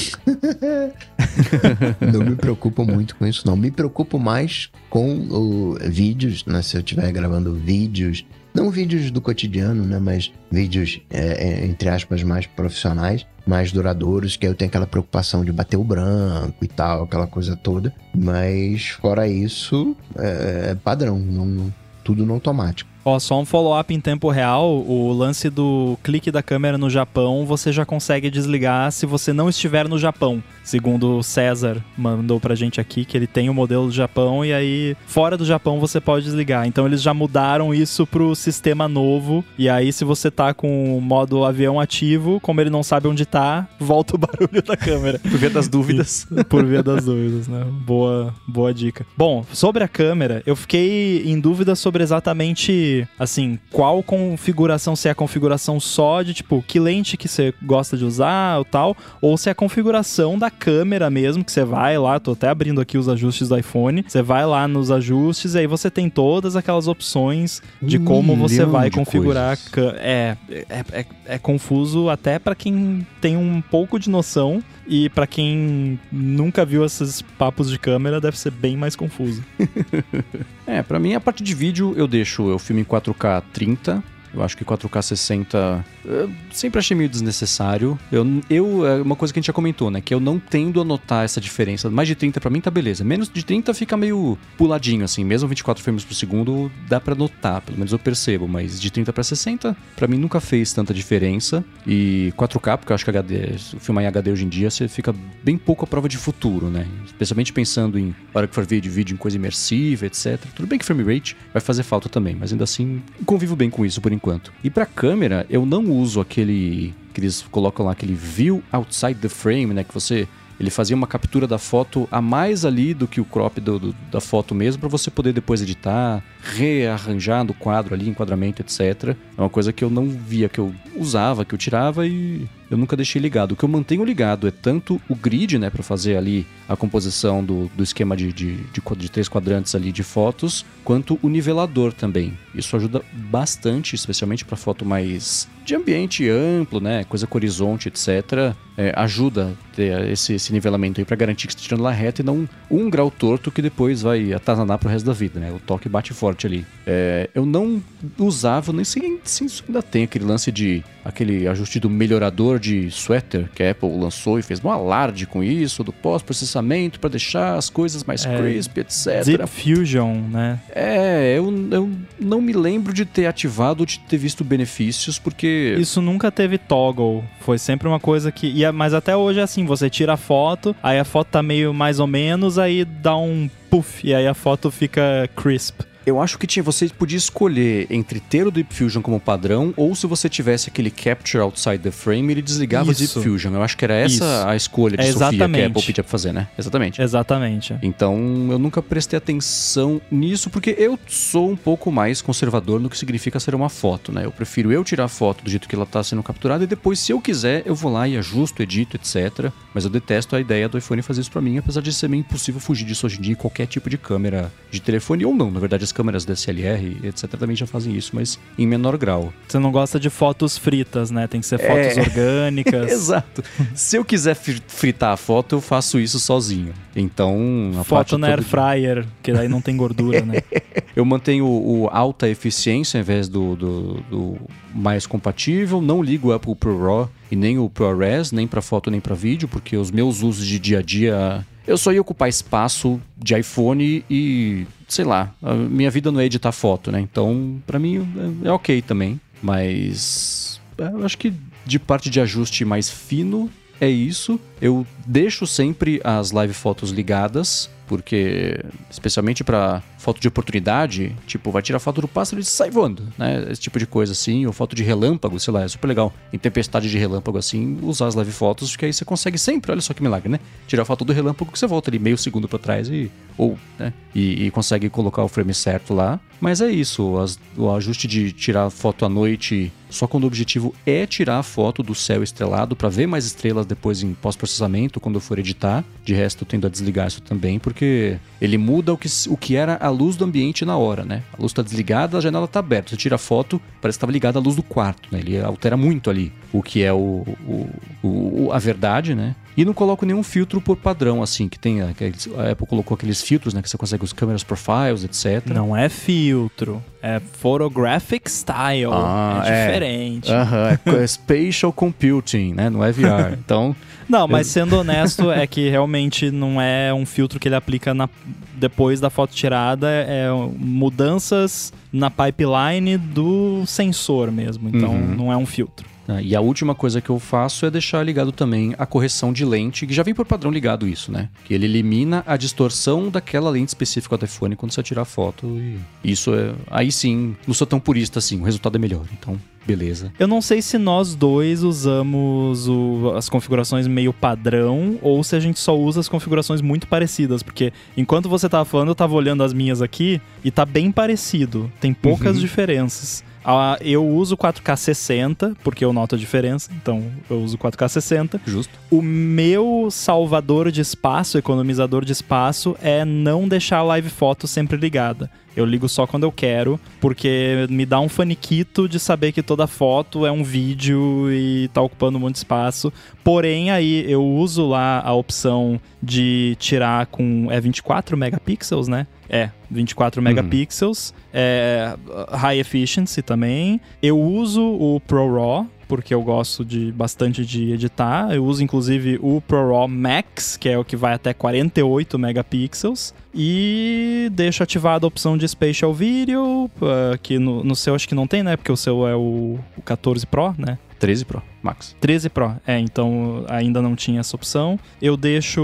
não me preocupo muito com isso, não. Me preocupo mais com o, vídeos, né? Se eu estiver gravando vídeos, não vídeos do cotidiano, né? Mas vídeos, é, é, entre aspas, mais profissionais, mais duradouros, que aí eu tenho aquela preocupação de bater o branco e tal, aquela coisa toda. Mas fora isso, é, é padrão, não, tudo no automático. Ó, só um follow-up em tempo real, o lance do clique da câmera no Japão, você já consegue desligar se você não estiver no Japão. Segundo o César mandou pra gente aqui, que ele tem o modelo do Japão e aí fora do Japão você pode desligar. Então eles já mudaram isso pro sistema novo. E aí se você tá com o modo avião ativo, como ele não sabe onde tá, volta o barulho da câmera. Por via das dúvidas. Por via das dúvidas, né? Boa, boa dica. Bom, sobre a câmera, eu fiquei em dúvida sobre exatamente, assim, qual configuração, se é a configuração só de, tipo, que lente que você gosta de usar ou tal, ou se é a configuração da câmera mesmo, que você vai lá, tô até abrindo aqui os ajustes do iPhone, você vai lá nos ajustes e aí você tem todas aquelas opções de Um como você vai configurar a coisas. câmera. É, é, é, é confuso até pra quem tem um pouco de noção e pra quem nunca viu esses papos de câmera deve ser bem mais confuso. É, pra mim a parte de vídeo eu deixo eu filme em 4K 30. Eu acho que 4K 60 eu sempre achei meio desnecessário. Eu, eu, é uma coisa que a gente já comentou, né? Que eu não tendo a notar essa diferença. Mais de 30 pra mim tá beleza. Menos de 30 fica meio puladinho, assim. Mesmo 24 frames por segundo dá pra notar, pelo menos eu percebo. Mas de 30 pra 60, pra mim nunca fez tanta diferença. E 4K, porque eu acho que HD, filmar em HD hoje em dia, você fica bem pouco à prova de futuro, né? Especialmente pensando em hora que for vídeo, vídeo em coisa imersiva, etc. Tudo bem que frame rate vai fazer falta também, mas ainda assim convivo bem com isso por enquanto. E pra câmera, eu não uso aquele que eles colocam lá aquele view outside the frame, né, que você ele fazia uma captura da foto a mais ali do que o crop do- do- da foto mesmo, para você poder depois editar, rearranjar no quadro ali, enquadramento, etc. É uma coisa que eu não via, que eu usava, que eu tirava e eu nunca deixei ligado. O que eu mantenho ligado é tanto o grid, né, para fazer ali a composição do, do esquema de, de, de, de três quadrantes ali de fotos, quanto o nivelador também. Isso ajuda bastante, especialmente para foto mais de ambiente amplo, né, coisa com horizonte, etc. É, ajuda ter esse, esse nivelamento aí para garantir que você está tirando lá reta e não um grau torto que depois vai atazanar pro resto da vida, né? O toque bate ali. É, eu não usava, nem sei se isso ainda tem aquele lance de aquele ajuste do melhorador de sweater que a Apple lançou e fez um alarde com isso, do pós-processamento para deixar as coisas mais É, crisp, etc. Deep Fusion, né? É, eu, eu não me lembro de ter ativado ou de ter visto benefícios, porque. Isso nunca teve toggle. Foi sempre uma coisa que. ia- Mas até hoje é assim: você tira a foto, aí a foto tá meio mais ou menos, aí dá um puff, e aí a foto fica crisp. Eu acho que tinha, você podia escolher entre ter o Deep Fusion como padrão ou se você tivesse aquele Capture Outside the Frame, ele desligava Isso. o Deep Fusion. Eu acho que era essa Isso. a escolha de É Sofia que a exatamente. Apple pedia pra fazer, né? Exatamente. Exatamente. Então, eu nunca prestei atenção nisso, porque eu sou um pouco mais conservador no que significa ser uma foto, né? Eu prefiro eu tirar a foto do jeito que ela tá sendo capturada e depois, se eu quiser, eu vou lá e ajusto, edito, etc. Mas eu detesto a ideia do iPhone fazer isso pra mim, apesar de ser meio impossível fugir disso hoje em dia em qualquer tipo de câmera de telefone ou não. Na verdade, as câmeras DSLR, etc, também já fazem isso, mas em menor grau. Você não gosta de fotos fritas, né? Tem que ser fotos É. orgânicas. Exato. Se eu quiser fri- fritar a foto, eu faço isso sozinho. Então, a Foto na air fryer, que daí não tem gordura, né? Eu mantenho o alta eficiência ao invés do, do, do mais compatível. Não ligo o Apple Pro RAW e nem o ProRes, nem para foto nem para vídeo, porque os meus usos de dia a dia eu só ia ocupar espaço de iPhone e, sei lá, minha vida não é editar foto, né? Então, pra mim é, é ok também. Mas é, eu acho que de parte de ajuste mais fino é isso. Eu deixo sempre as live fotos ligadas, porque especialmente para foto de oportunidade, tipo, vai tirar foto do pássaro e sai voando, né? Esse tipo de coisa assim, ou foto de relâmpago, sei lá, é super legal. Em tempestade de relâmpago assim, usar as live fotos, porque aí você consegue sempre, olha só que milagre, né? Tirar foto do relâmpago que você volta ali meio segundo para trás e ou, né? E, e, consegue colocar o frame certo lá. Mas é isso, as, o ajuste de tirar foto à noite só quando o objetivo é tirar a foto do céu estrelado para ver mais estrelas depois em pós-processamento quando eu for editar. De resto, eu tendo a desligar isso também, porque ele muda o que, o que era a luz do ambiente na hora, né? A luz está desligada, a janela está aberta. Você tira a foto, parece que estava ligada a luz do quarto, né? Ele altera muito ali o que é o, o, o a verdade, né? E não coloco nenhum filtro por padrão, assim, que tem. A Apple colocou aqueles filtros, né? Que você consegue os câmeras profiles, etc. Não é filtro, é photographic style. Ah, é, é diferente. Aham, uh -huh, é spatial computing, né? Não é VR. Então. Não, mas sendo honesto, é que realmente não é um filtro que ele aplica na, depois da foto tirada, é mudanças na pipeline do sensor mesmo. Então uhum. não é um filtro. Ah, e a última coisa que eu faço é deixar ligado também a correção de lente, que já vem por padrão ligado isso, né? Que ele elimina a distorção daquela lente específica do iPhone quando você tirar foto. E isso é. Aí sim, não sou tão purista assim, o resultado é melhor. Então, beleza. Eu não sei se nós dois usamos o, as configurações meio padrão ou se a gente só usa as configurações muito parecidas, porque enquanto você tava falando, eu tava olhando as minhas aqui e tá bem parecido, tem poucas uhum. diferenças. Uh, eu uso 4K 60, porque eu noto a diferença, então eu uso 4K 60. Justo. O meu salvador de espaço, economizador de espaço, é não deixar a live foto sempre ligada. Eu ligo só quando eu quero, porque me dá um faniquito de saber que toda foto é um vídeo e tá ocupando de espaço. Porém, aí eu uso lá a opção de tirar com. É 24 megapixels, né? É, 24 uhum. megapixels. É, high efficiency também. Eu uso o ProRAW, porque eu gosto de bastante de editar. Eu uso inclusive o ProRAW Max, que é o que vai até 48 megapixels. E deixo ativada a opção de Spatial Video, uh, que no, no seu acho que não tem, né? Porque o seu é o, o 14 Pro, né? 13 Pro, Max. 13 Pro, é, então ainda não tinha essa opção. Eu deixo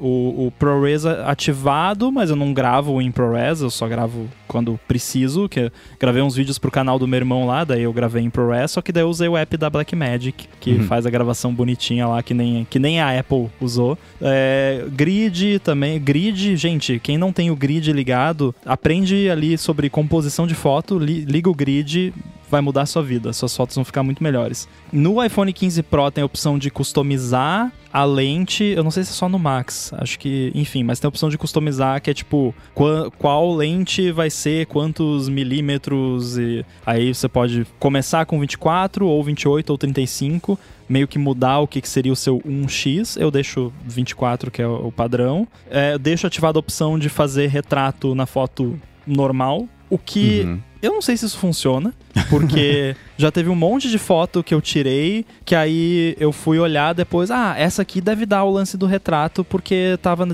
o, o ProRes ativado, mas eu não gravo em ProRes, eu só gravo quando preciso, que gravei uns vídeos pro canal do meu irmão lá, daí eu gravei em ProRes, só que daí eu usei o app da Blackmagic, que uhum. faz a gravação bonitinha lá, que nem, que nem a Apple usou. É, grid também, grid, gente, quem não tem o grid ligado, aprende ali sobre composição de foto, li, liga o grid, vai mudar a sua vida, suas fotos vão ficar muito melhores. No iPhone 15 Pro tem a opção de customizar a lente, eu não sei se é só no Max, acho que, enfim, mas tem a opção de customizar que é tipo qual, qual lente vai ser, quantos milímetros e aí você pode começar com 24 ou 28 ou 35 meio que mudar o que, seria o seu 1x, eu deixo 24, que é o padrão. É, deixo ativada a opção de fazer retrato na foto normal, o que uhum. Eu não sei se isso funciona, porque já teve um monte de foto que eu tirei, que aí eu fui olhar depois, ah, essa aqui deve dar o lance do retrato, porque tava.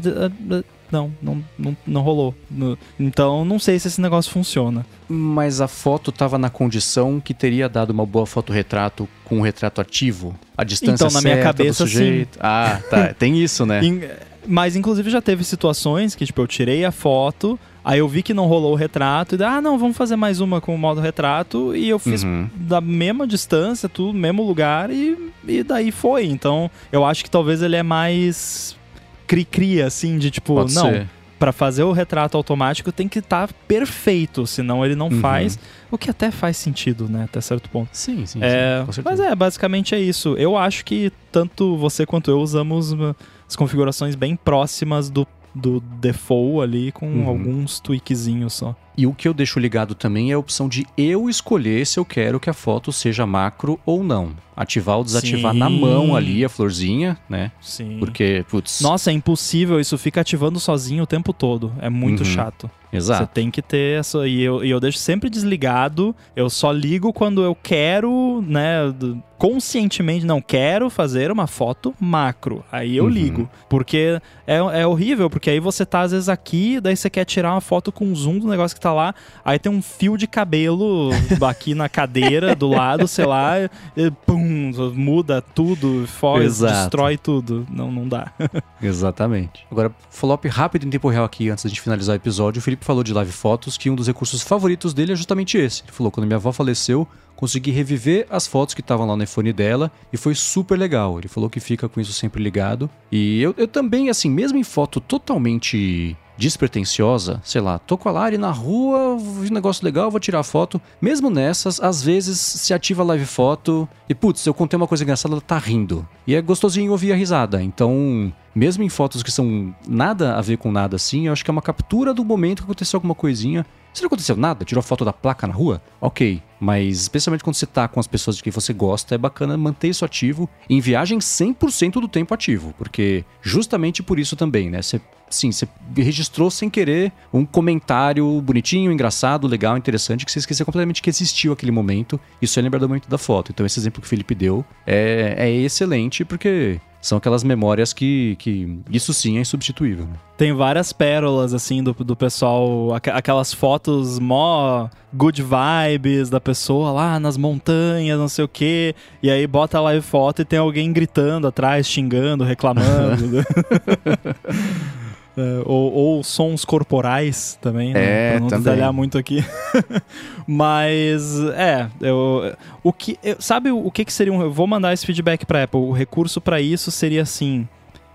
Não, não, não, não rolou. Então, não sei se esse negócio funciona. Mas a foto tava na condição que teria dado uma boa foto-retrato com o retrato ativo? A distância então, na minha cabeça, sim. Ah, tá. Tem isso, né? Mas, inclusive, já teve situações que, tipo, eu tirei a foto, Aí eu vi que não rolou o retrato, e ah, não, vamos fazer mais uma com o modo retrato, e eu fiz uhum. da mesma distância, tudo, mesmo lugar, e, e daí foi. Então, eu acho que talvez ele é mais cri-cri, assim, de tipo, Pode não, para fazer o retrato automático tem que estar tá perfeito, senão ele não uhum. faz, o que até faz sentido, né, até certo ponto. Sim, sim, é, sim Mas é, basicamente é isso. Eu acho que tanto você quanto eu usamos uh, as configurações bem próximas do do default ali com uhum. alguns tweakzinhos só. E o que eu deixo ligado também é a opção de eu escolher se eu quero que a foto seja macro ou não. Ativar ou desativar Sim. na mão ali a florzinha, né? Sim. Porque, putz. Nossa, é impossível, isso fica ativando sozinho o tempo todo. É muito Uhum. chato. Você Exato. tem que ter essa. E eu, e eu deixo sempre desligado. Eu só ligo quando eu quero, né? Conscientemente, não quero fazer uma foto macro. Aí eu Uhum. ligo. Porque é, é horrível, porque aí você tá às vezes aqui, daí você quer tirar uma foto com zoom do negócio que tá lá. Aí tem um fio de cabelo aqui na cadeira do lado, sei lá, e pum, muda tudo, foge, destrói tudo. Não, não dá. Exatamente. Agora, follow-up rápido em tempo real aqui, antes de finalizar o episódio. O Felipe falou de live fotos, que um dos recursos favoritos dele é justamente esse. Ele falou, quando minha avó faleceu, consegui reviver as fotos que estavam lá no iPhone dela e foi super legal. Ele falou que fica com isso sempre ligado. E eu, eu também, assim, mesmo em foto totalmente despretensiosa, sei lá, tô com a Lari na rua, vi um negócio legal, vou tirar foto. Mesmo nessas, às vezes se ativa a live foto e, putz, eu contei uma coisa engraçada, ela tá rindo. E é gostosinho ouvir a risada. Então, mesmo em fotos que são nada a ver com nada assim, eu acho que é uma captura do momento que aconteceu alguma coisinha. Se não aconteceu nada, tirou foto da placa na rua, ok. Mas especialmente quando você tá com as pessoas de quem você gosta, é bacana manter isso ativo. Em viagem, 100% do tempo ativo. Porque justamente por isso também, né? Você, sim, você registrou sem querer um comentário bonitinho, engraçado, legal, interessante, que você esqueceu completamente que existiu aquele momento. Isso é lembrar do momento da foto. Então esse exemplo que o Felipe deu é, é excelente, porque são aquelas memórias que, que isso sim é insubstituível. né? Tem várias pérolas, assim, do, do pessoal. aqu- Aquelas fotos mó good vibes da pessoa lá nas montanhas, não sei o quê. E aí bota a live foto e tem alguém gritando atrás, xingando, reclamando. É, ou, ou sons corporais também, né? É, pra não também. detalhar muito aqui. Mas, é, eu, o que, eu- sabe o que, que seria um. Eu vou mandar esse feedback pra Apple. O recurso pra isso seria assim: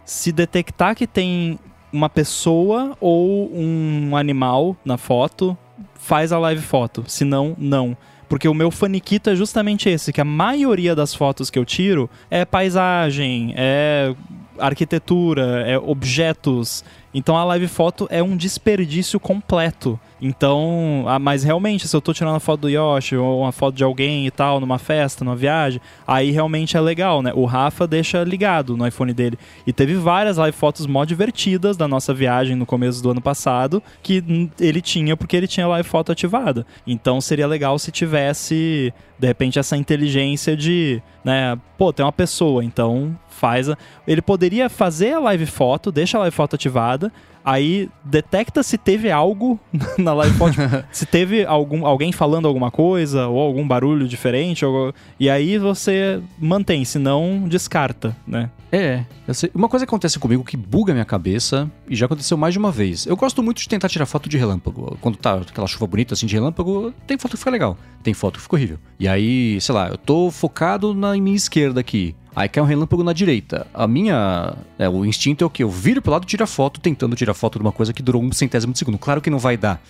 se detectar que tem uma pessoa ou um animal na foto, faz a live foto. Se não, não. Porque o meu faniquito é justamente esse, que a maioria das fotos que eu tiro é paisagem, é arquitetura, é objetos. Então a live foto é um desperdício completo. Então, ah, mas realmente, se eu tô tirando uma foto do Yoshi ou uma foto de alguém e tal, numa festa, numa viagem, aí realmente é legal, né? O Rafa deixa ligado no iPhone dele. E teve várias live fotos mó divertidas da nossa viagem no começo do ano passado, que ele tinha porque ele tinha live foto ativada. Então seria legal se tivesse, de repente, essa inteligência de, né, pô, tem uma pessoa, então faz a... Ele poderia fazer a live foto, deixa a live foto ativada, aí detecta se teve algo na tipo, se teve algum, alguém falando alguma coisa ou algum barulho diferente, ou- e aí você mantém, se não descarta, né? É, uma coisa que acontece comigo que buga a minha cabeça, e já aconteceu mais de uma vez. Eu gosto muito de tentar tirar foto de relâmpago. Quando tá aquela chuva bonita assim de relâmpago, tem foto que fica legal, tem foto que fica horrível. E aí, sei lá, eu tô focado na minha esquerda aqui. Aí cai um relâmpago na direita. A minha. é, o instinto é o quê? Eu viro pro lado e tiro a foto, tentando tirar foto de uma coisa que durou um centésimo de segundo. Claro que não vai dar.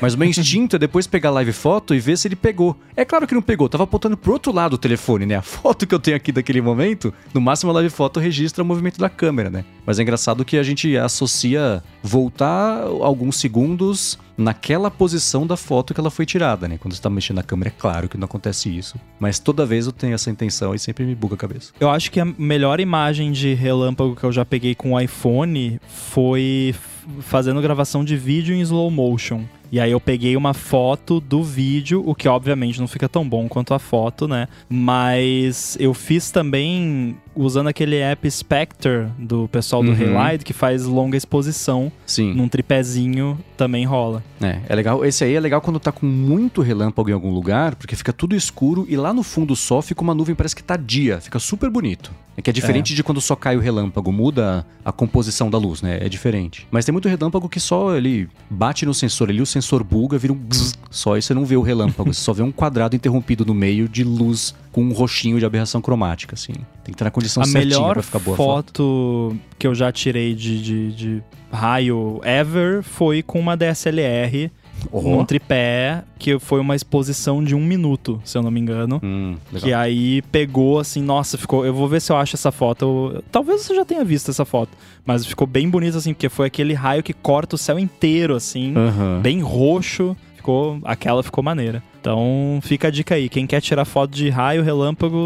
Mas o meu instinto é depois pegar a live foto e ver se ele pegou. É claro que não pegou, tava apontando pro outro lado o telefone, né? A foto que eu tenho aqui daquele momento, no máximo a live foto registra o movimento da câmera, né? Mas é engraçado que a gente associa voltar alguns segundos naquela posição da foto que ela foi tirada, né? Quando você tá mexendo na câmera, é claro que não acontece isso. Mas toda vez eu tenho essa intenção e sempre me buga a cabeça. Eu acho que a melhor imagem de relâmpago que eu já peguei com o iPhone foi fazendo gravação de vídeo em slow motion. E aí eu peguei uma foto do vídeo, o que obviamente não fica tão bom quanto a foto, né? Mas eu fiz também usando aquele app Spectre do pessoal do Uhum. Relight, que faz longa exposição Sim. num tripézinho, também rola. É, é legal. Esse aí é legal quando tá com muito relâmpago em algum lugar, porque fica tudo escuro e lá no fundo só fica uma nuvem, parece que tá dia, fica super bonito. É que é diferente de quando só cai o relâmpago, muda a composição da luz, né? É diferente. Mas tem muito relâmpago que só ele bate no sensor ali, o sensor buga, vira um bzz, só e você não vê o relâmpago, você só vê um quadrado interrompido no meio de luz com um roxinho de aberração cromática, assim. Tem que estar na condição a certinha melhor pra ficar boa a foto. foto que eu já tirei de, de, de raio ever foi com uma DSLR Oh. num tripé, que foi uma exposição de um minuto, se eu não me engano. Hum. Que aí pegou assim, nossa, ficou. Eu vou ver se eu acho essa foto. Eu- talvez você já tenha visto essa foto. Mas ficou bem bonito, assim, porque foi aquele raio que corta o céu inteiro, assim. Bem roxo. Ficou, aquela ficou maneira. Então fica a dica aí, quem quer tirar foto de raio, relâmpago,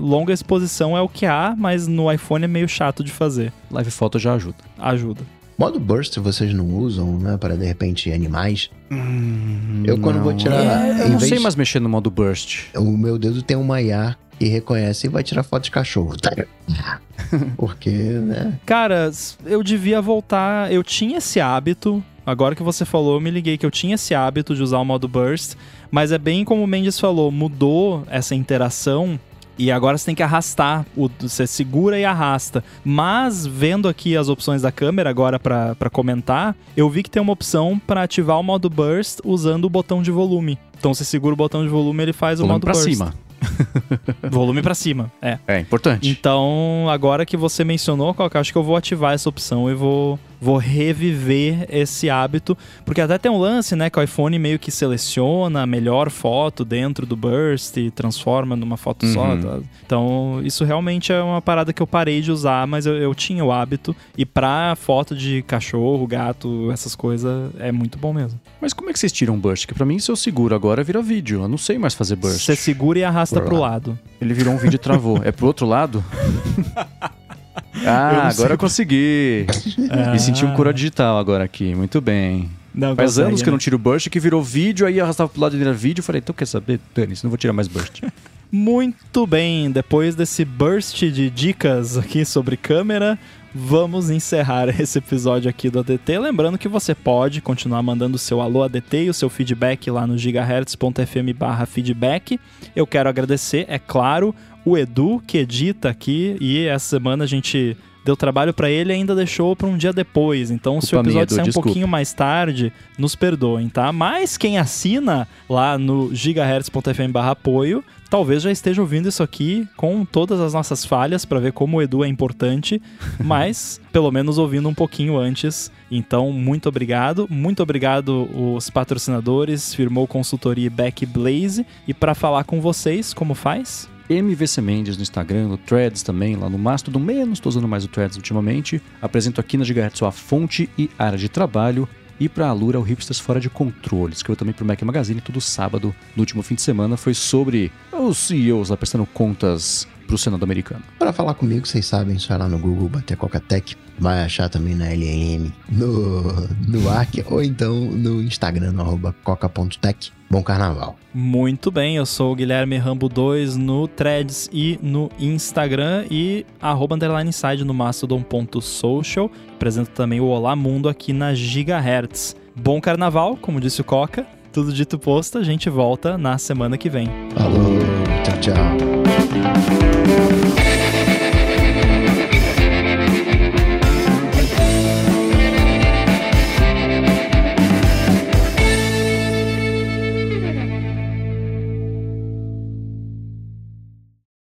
longa exposição é o que há, mas no iPhone é meio chato de fazer. Live foto já ajuda. Ajuda. Modo burst vocês não usam, né? Para de repente animais. eu quando vou tirar. É, eu não vez- sei mais mexer no modo burst. O meu dedo tem uma IA que reconhece e vai tirar foto de cachorro. Porque, né? Cara, eu devia voltar. Eu tinha esse hábito. Agora que você falou, eu me liguei que eu tinha esse hábito de usar o modo burst. Mas é bem como o Mendes falou, mudou essa interação. E agora você tem que arrastar, o- você segura e arrasta. Mas vendo aqui as opções da câmera agora pra pra comentar, eu vi que tem uma opção pra ativar o modo burst usando o botão de volume. Então você segura o botão de volume, ele faz o modo pra burst. cima. Volume pra cima, é. É importante. Então, agora que você mencionou, Coca, acho que eu vou ativar essa opção e vou, vou reviver esse hábito. Porque até tem um lance, né, que o iPhone meio que seleciona a melhor foto dentro do Burst e transforma numa foto só. Uhum. tá? Então, isso realmente é uma parada que eu parei de usar, mas eu, eu tinha o hábito. E pra foto de cachorro, gato, essas coisas, é muito bom mesmo. Mas como é que vocês tiram burst? Que pra mim, se eu seguro agora, vira vídeo. Eu não sei mais fazer burst. Você segura e arrasta Por pro lá. lado. Ele virou um vídeo e travou. É pro outro lado? Eu ah, não agora eu consegui. Me senti um cura digital agora aqui. Muito bem. Não Faz consegue, anos que eu né? não tiro burst, que virou vídeo, aí arrastava pro lado e era vídeo. Eu falei, então quer saber? Dane, não vou tirar mais burst. Muito bem, depois desse burst de dicas aqui sobre câmera, vamos encerrar esse episódio aqui do ADT. Lembrando que você pode continuar mandando o seu alô ADT e o seu feedback lá no gigahertz.fm barra feedback. Eu quero agradecer, é claro, o Edu que edita aqui e essa semana a gente deu trabalho pra ele e ainda deixou pra um dia depois. Então, se o episódio sair um desculpa. pouquinho mais tarde, nos perdoem, tá? Mas quem assina lá no gigahertz.fm apoio, talvez já esteja ouvindo isso aqui com todas as nossas falhas pra ver como o Edu é importante, mas pelo menos ouvindo um pouquinho antes. Então, muito obrigado. Muito obrigado os patrocinadores, firmou consultoria Backblaze. E pra falar com vocês, como faz? MVC Mendes no Instagram, no Threads também, lá no Mastodon, menos estou usando mais o Threads ultimamente. Apresento aqui na Gigahertz sua fonte e área de trabalho. E para a Alura, o Hipsters Fora de Controle. Escreveu também para o Mac Magazine todo sábado, no último fim de semana. Foi sobre os CEOs lá prestando contas para o Senado americano. Para falar comigo, vocês sabem, só lá no Google, bater Coca-Tech. Vai achar também na LN, no, no Arc, ou então no Instagram, no arroba coca.tech. Bom carnaval. Muito bem, eu sou o Guilherme Rambo 2 no Threads e no Instagram e arroba underline inside no mastodon.social. Apresento também o Olá Mundo aqui na Gigahertz. Bom carnaval, como disse o Coca. Tudo dito posto, a gente volta na semana que vem. Falou, tchau, tchau. Thank you.